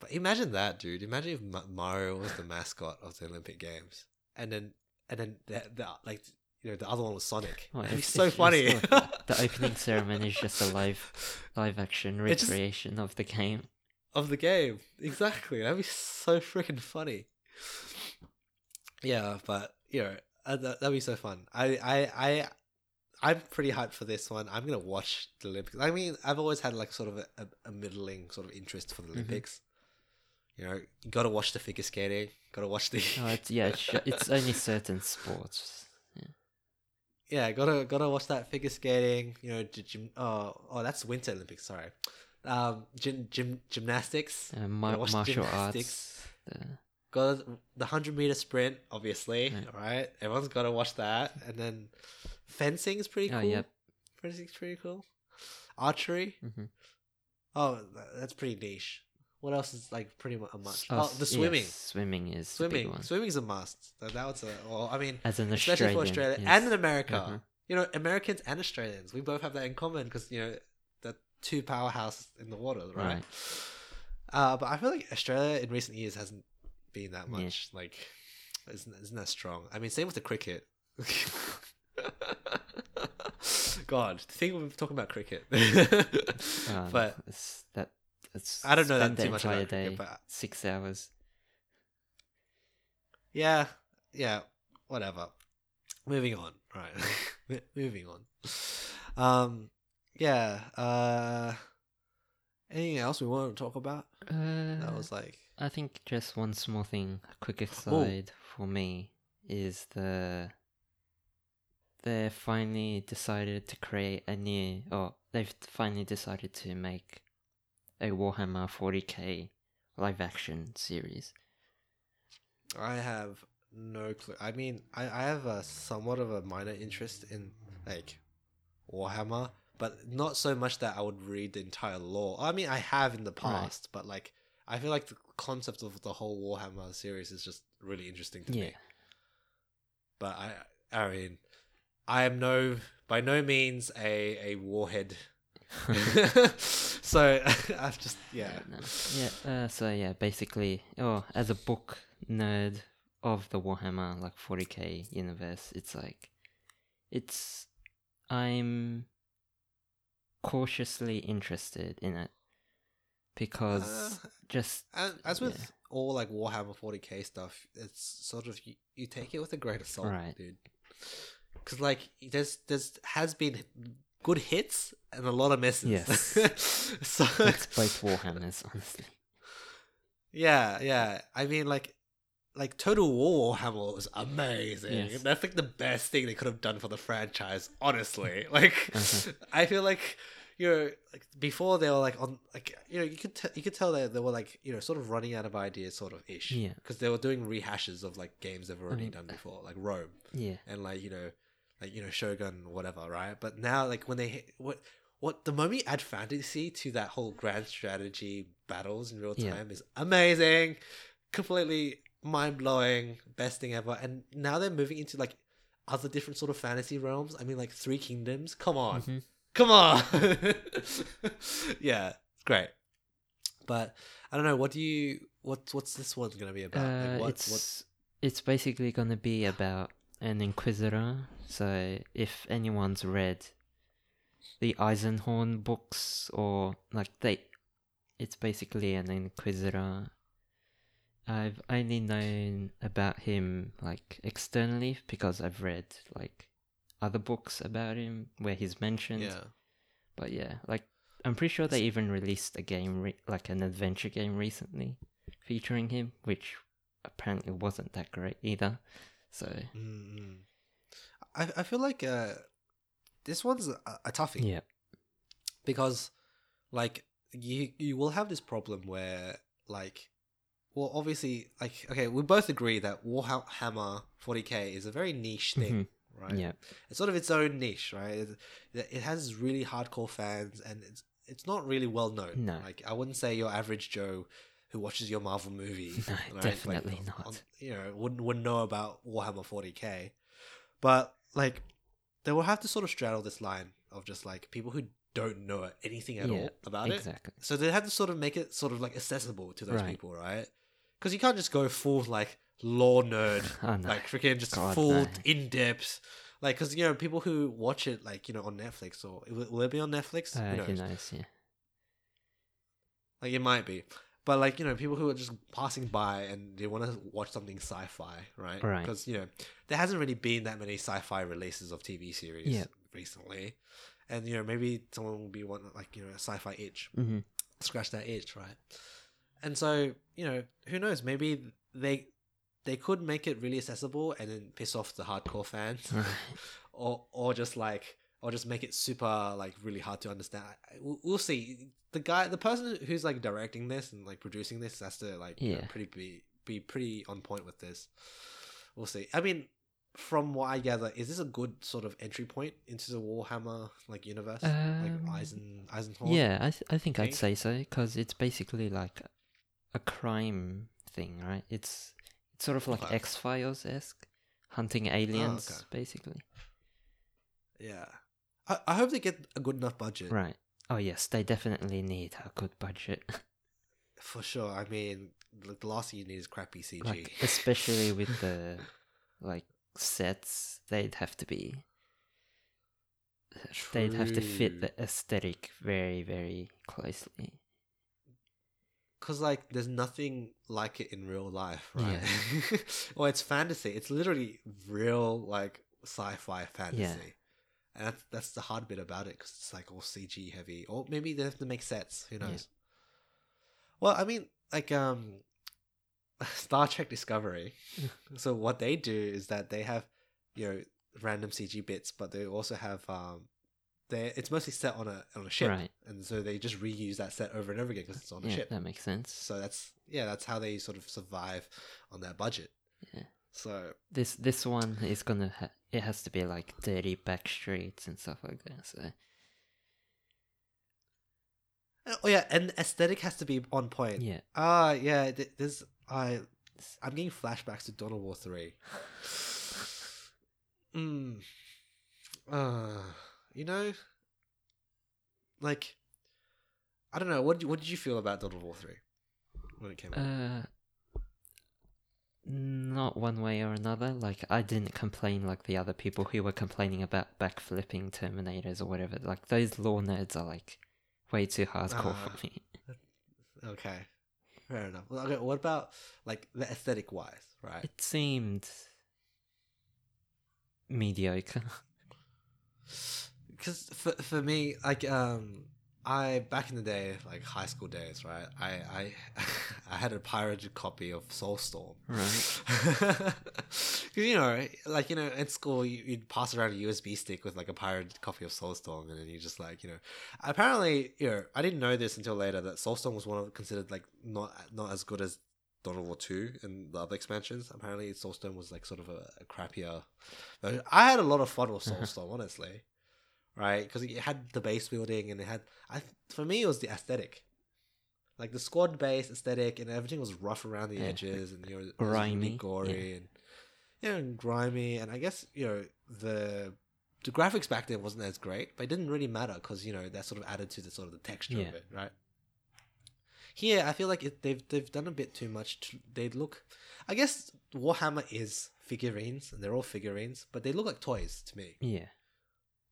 But imagine that, dude. Imagine if Ma- Mario was the mascot of the Olympic Games, and then and then the, the like you know the other one was Sonic. Well, That'd be so you funny. saw it, the opening ceremony is just a live live action It just- recreation of the game. of the game. Exactly. That'd be so freaking funny. Yeah, but you know uh, that, that'd be so fun. I I I. I'm pretty hyped for this one. I'm gonna watch the Olympics. I mean, I've always had like sort of a, a, a middling sort of interest for the Mhm. Olympics. You know, you gotta watch the figure skating. Gotta watch the. Oh, it's, yeah, it's, it's only certain sports. Yeah, gotta gotta watch that figure skating. You know, gym. Oh, oh, that's Winter Olympics. Sorry, um, gym, gym gymnastics. Mar- watch martial gymnastics. arts. The, Got the hundred meter sprint, obviously. Right. Right, everyone's gotta watch that, and then fencing is pretty oh, cool. yep. fencing's pretty cool. Archery. hmm Oh, that's pretty niche. What else is like pretty mu- a much? Oh, Oh, the swimming. yes, swimming is the big Swimming. is a must. That, that was a. Well, I mean, As an especially Australian, for Australia yes. and in America. Mhm. You know, Americans and Australians, we both have that in common because you know the two powerhouses in the water, right? Right. Uh, but I feel like Australia in recent years hasn't been that Yeah. much like isn't isn't that strong. I mean, same with the cricket. God, to think we're talking about cricket, Um, but that it's I don't know that too much entire about cricket, day, but- six hours. yeah, yeah, whatever. Moving on, right? Moving on. Um, yeah. Uh, anything else we want to talk about? Uh, That was like, I think just one small thing, a quick aside for me, is the they finally decided to create a new, or they've finally decided to make a Warhammer 40k live action series. I have no clue. I mean, I, I have a somewhat of a minor interest in like Warhammer, but not so much that I would read the entire lore. I mean, I have in the Right. past, but like I feel like the concept of the whole Warhammer series is just really interesting to Yeah, me. But I, I mean, I am no by no means a a warhead. so I've just yeah. no. yeah. Uh, so yeah, basically, oh, as a book nerd of the Warhammer like 40k universe, it's like, it's I'm cautiously interested in it because Uh, just And as with Yeah. all like Warhammer 40k stuff, it's sort of you, you take it with a grain of salt, Right. dude. Because like there's there's has been good hits and a lot of misses. Yes. so it's both Warhammers, honestly. yeah, yeah. I mean, like like Total War Warhammer was amazing. Yes. That's like the best thing they could have done for the franchise. Honestly, like Uh-huh. I feel like you know, like before they were like on like you know you could t- you could tell that they were like you know sort of running out of ideas, sort of ish. Yeah. because they were doing rehashes of like games they've already mean, done before, like Rome Yeah. and like you know like you know shogun whatever right? But now like when they hit what what the moment you add fantasy to that whole grand strategy battles in real Yeah. time is amazing. Completely mind-blowing. Best thing ever. And now they're moving into like other different sort of fantasy realms. I mean like three kingdoms. Come on. Mhm. come on. Yeah it's great. But i don't know what do you what what's this one gonna be about? Uh, like, what, it's what it's basically gonna be about an inquisitor. So if anyone's read the Eisenhorn books or like they, it's basically an inquisitor. I've only known about him like externally because I've read like other books about him where he's mentioned. yeah But yeah, like I'm pretty sure they even released a game, re- like an adventure game recently, featuring him, which apparently wasn't that great either. So Mm. I I feel like uh, this one's a, a toughie yeah, because like you you will have this problem where like well obviously like okay we both agree that Warhammer 40k is a very niche thing right Mm-hmm. yeah, it's sort of its own niche right it, it has really hardcore fans and it's it's not really well known No. like I wouldn't say your average Joe who watches your Marvel movie No, right? definitely on- not. on- you know wouldn't wouldn't know about Warhammer 40k but like they will have to sort of straddle this line of just like people who don't know anything at Yeah, all about it exactly. so they have to sort of make it sort of like accessible to those Right. people right because you can't just go full like lore nerd Oh no, like freaking just God, full no. in depth. Like, because you know, people who watch it, like you know, on Netflix or will, will it be on Netflix? uh, who who knows? knows? Yeah, Like, it might be, but like you know, people who are just passing by and they want to watch something sci-fi, right? Right. Because you know, there hasn't really been that many sci-fi releases of TV series Yeah. recently, and you know, maybe someone will be wanting like you know, a sci-fi itch. hmm scratch that itch, right? And so, you know, who knows? Maybe they they could make it really accessible and then piss off the hardcore fans, or or just like or just make it super like really hard to understand. We'll, we'll see. The guy, the person who's like directing this and like producing this has to like you know, pretty be be pretty on point with this. We'll see. I mean. From what I gather, is this a good sort of entry point into the Warhammer like universe, Um, like Eisen Eisenhorn? Yeah, I th- I think I'd say so because it's basically like a crime thing, right? It's it's sort of like X Files esque, hunting aliens, okay. basically. Yeah. I, I hope they get a good enough budget. Right. Oh yes, they definitely need a good budget. For sure. I mean, the the last thing you need is crappy CG. like especially with the like sets they'd have to be they'd have to fit the aesthetic very very closely Because, like, there's nothing like it in real life, right? well, it's fantasy. It's literally real, like, sci fi fantasy. And that's, that's the hard bit about it because it's, like, all CG heavy. Or maybe they have to make sets. Who Yeah. knows? Well, I mean, like, um, Star Trek Discovery. so what they do is that they have, you know, random CG bits, but they also have um, they it's mostly set on a on a ship, Right. and so they just reuse that set over and over again because it's on a yeah ship. that makes sense So that's yeah, that's how they sort of survive on that budget. Yeah. So this this one is gonna ha- it has to be like dirty back streets and stuff like that so oh yeah, and aesthetic has to be on point. yeah Ah, yeah. th- There's I I'm getting flashbacks to Dawn of War three. Mm. Uh, you know, like I don't know. What did- what did you feel about Dawn of War three when it came out? Uh not one way or another like i didn't complain like the other people who were complaining about backflipping terminators or whatever like those lore nerds are like way too hardcore Ah. for me okay, fair enough. Well, okay, what about like the aesthetic wise, right? it seemed mediocre because for, for me like um i back in the day like high school days right i i I had a pirated copy of Soulstorm. Right. Because you know, like you know, at school you, you'd pass around a USB stick with like a pirated copy of Soulstorm, and then you just like you know. Apparently, you know, I didn't know this until later that Soulstorm was one of considered like not not as good as Dawn of War two and the other expansions. Apparently, Soulstorm was like sort of a, a crappier. version. I had a lot of fun with Soulstorm, honestly, right? Because it had the base building and it had. I for me it was the aesthetic. Like the squad base aesthetic and everything was rough around the Yeah, edges and you know grimy, really gory and you know and grimy and I guess you know the the graphics back then wasn't as great, but it didn't really matter because you know that sort of added to the sort of the texture Yeah. of it, right? Here, I feel like it, they've they've done a bit too much. To, they look, I guess Warhammer is figurines and they're all figurines, but they look like toys to me. Yeah.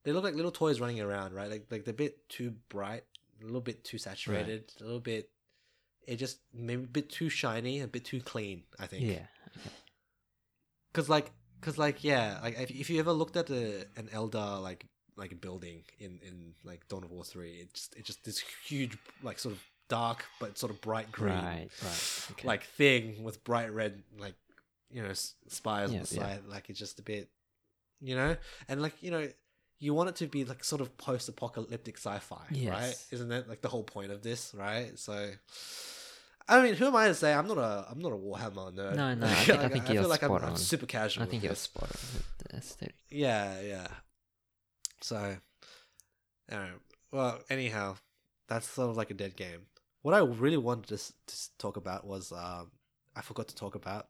They look like little toys running around, right? Like like they're a bit too bright, a little bit too saturated, a little bit. It just maybe a bit too shiny, a bit too clean. I think. Yeah. Cause like, cause like, yeah, like if, if you ever looked at a, an Eldar like like a building in in like Dawn of War three, it just it just this huge like sort of dark but sort of bright green Right. Right. Okay. like thing with bright red like you know spires on Yeah, the yeah. side. Like it's just a bit, you know, and like you know. You want it to be like sort of post-apocalyptic sci-fi, right? Isn't that like the whole point of this, right? So, I mean, who am I to say? I'm not a I'm not a Warhammer nerd. No, no, I thi- I Like, think I you're feel like I'm, spot I'm on. super casual. I think you're spot on with the aesthetic. Yeah, yeah. So, alright. Well, anyhow, that's sort of like a dead game. What I really wanted to, to talk about was um, I forgot to talk about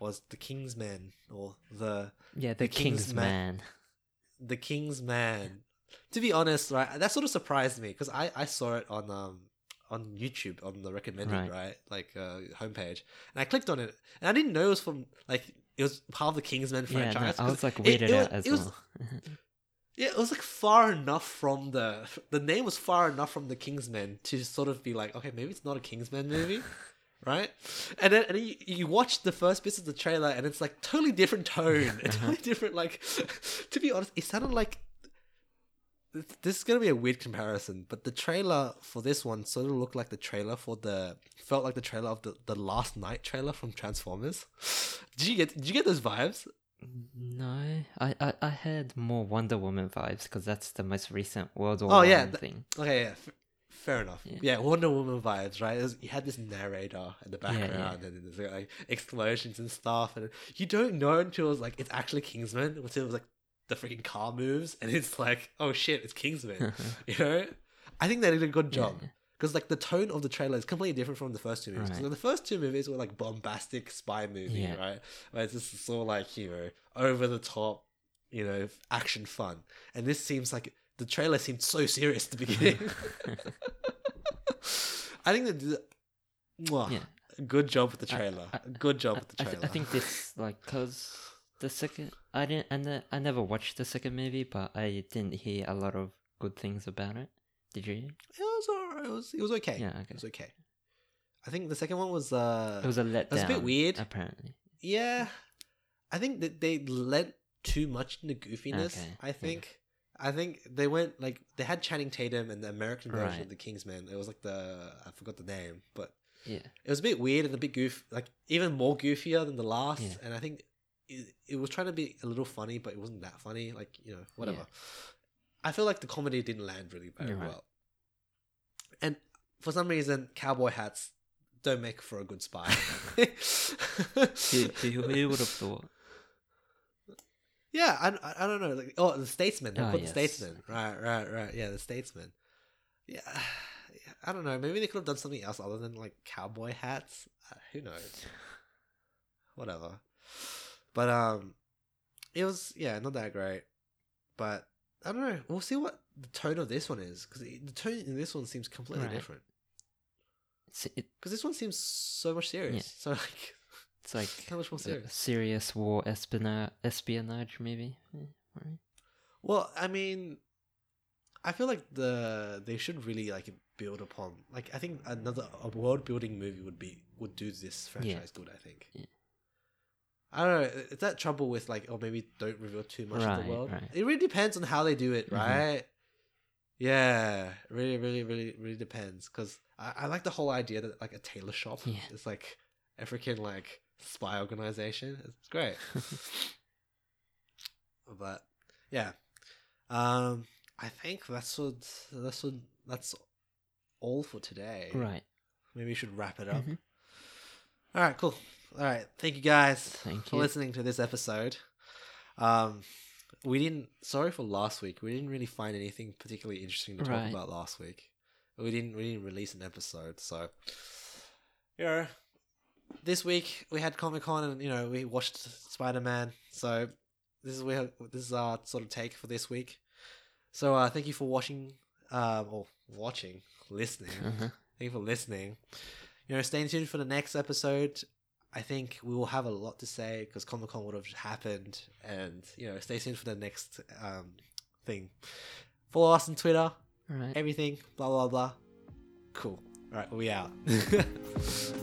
was the King's Men or the Yeah, the, The King's King's, Man. the King's Man. To be honest, right, that sort of surprised me because I, I saw it on um on YouTube on the recommended right, Right. like uh, homepage, and I clicked on it, and I didn't know it was from like it was part of the King's Men Yeah, franchise. no, I was like it- weirded it was- out as it was- Yeah, it was like far enough from the the name was far enough from the Kingsmen to sort of be like, okay, maybe it's not a Kingsman movie, right? And then and you, you watch the first bits of the trailer, and it's like totally different tone, a uh-huh. totally different. Like, to be honest, it sounded like this is gonna be a weird comparison, but the trailer for this one sort of looked like the trailer for the felt like the trailer of the, the Last Knight trailer from Transformers. Did you get did you get those vibes? no, I, I, I had more Wonder Woman vibes because that's the most recent World War Oh, yeah, th- thing. Okay, yeah, fair enough. Yeah. Yeah. Wonder Woman vibes, right? Was- you had this narrator in the Yeah, yeah. background, and there's like explosions and stuff, and you don't know until it's like it's actually Kingsman. Until it was like the freaking car moves, and it's like, oh shit, it's Kingsman. you know, I think they did a good job Yeah. because like the tone of the trailer is completely different from the first two movies. Right. the first two movies were like bombastic spy movie, Yeah. right? Where it's just so like you know over the top, you know, action fun, and this seems like the trailer seemed so serious at the beginning. I think that did mwah, Yeah. good job with the I- trailer. Good job I, with the I, trailer. th- I think this like because the second I didn't and ne- I never watched the second movie, but I didn't hear a lot of good things about it. Did you? it was alright. It was it was okay. Yeah, okay. It was okay. I think the second one was uh It was a letdown. was a bit weird. apparently. Yeah, I think that they lent too much into goofiness. Okay, I yeah. I think they went like they had Channing Tatum and the American version of Right. the Kingsman. It was like the I forgot the name, but Yeah. it was a bit weird and a bit goof, like even more goofier than the last. Yeah. And I think it, it was trying to be a little funny, but it wasn't that funny. Like you know, whatever. I feel like the comedy didn't land really very right. well. And for some reason, cowboy hats don't make for a good spy. Who would have thought? Yeah, I, I, don't know. Like, oh, the statesman. They Ah, put the yes. statesman. Right, right, right. Yeah, the statesman. Yeah, I don't know. Maybe they could have done something else other than like cowboy hats. Uh, who knows? Whatever. But um, it was yeah, not that great. But I don't know. We'll see what the tone of this one is because the tone in this one seems completely Right. different. It's, it, Because this one seems so much serious. Yeah. So like, it's like how much more a serious. serious war espionage, espionage maybe. Yeah, right. Well, I mean, I feel like the they should really like build upon like I think another a world building movie would be would do this franchise good. I think. Yeah. I don't know. Is that trouble with like, or maybe don't reveal too much of the world? right. It really depends on how they do it, Mhm. right? Yeah, really, really, really, really depends. Because I, I like the whole idea that like a tailor shop Yeah. is like African like spy organization. It's great. but yeah, um, I think that's what that's what that's all for today. Right. Maybe we should wrap it up. Mhm. All right, cool. All right, thank you guys Thank for you. listening to this episode. Um, we didn't. Sorry for last week. We didn't really find anything particularly interesting to talk Right. about last week. We didn't. We didn't release an episode, so you know, this week we had Comic Con, and you know we watched Spider Man. So this is where this is our sort of take for this week. So uh, thank you for watching, um, or watching, listening. Uh-huh. Thank you for listening. You know, stay tuned for the next episode. I think we will have a lot to say because Comic Con would have happened, and you know, stay tuned for the next um, thing. Follow us on Twitter, Right. everything, blah blah blah. Cool. All right, we out.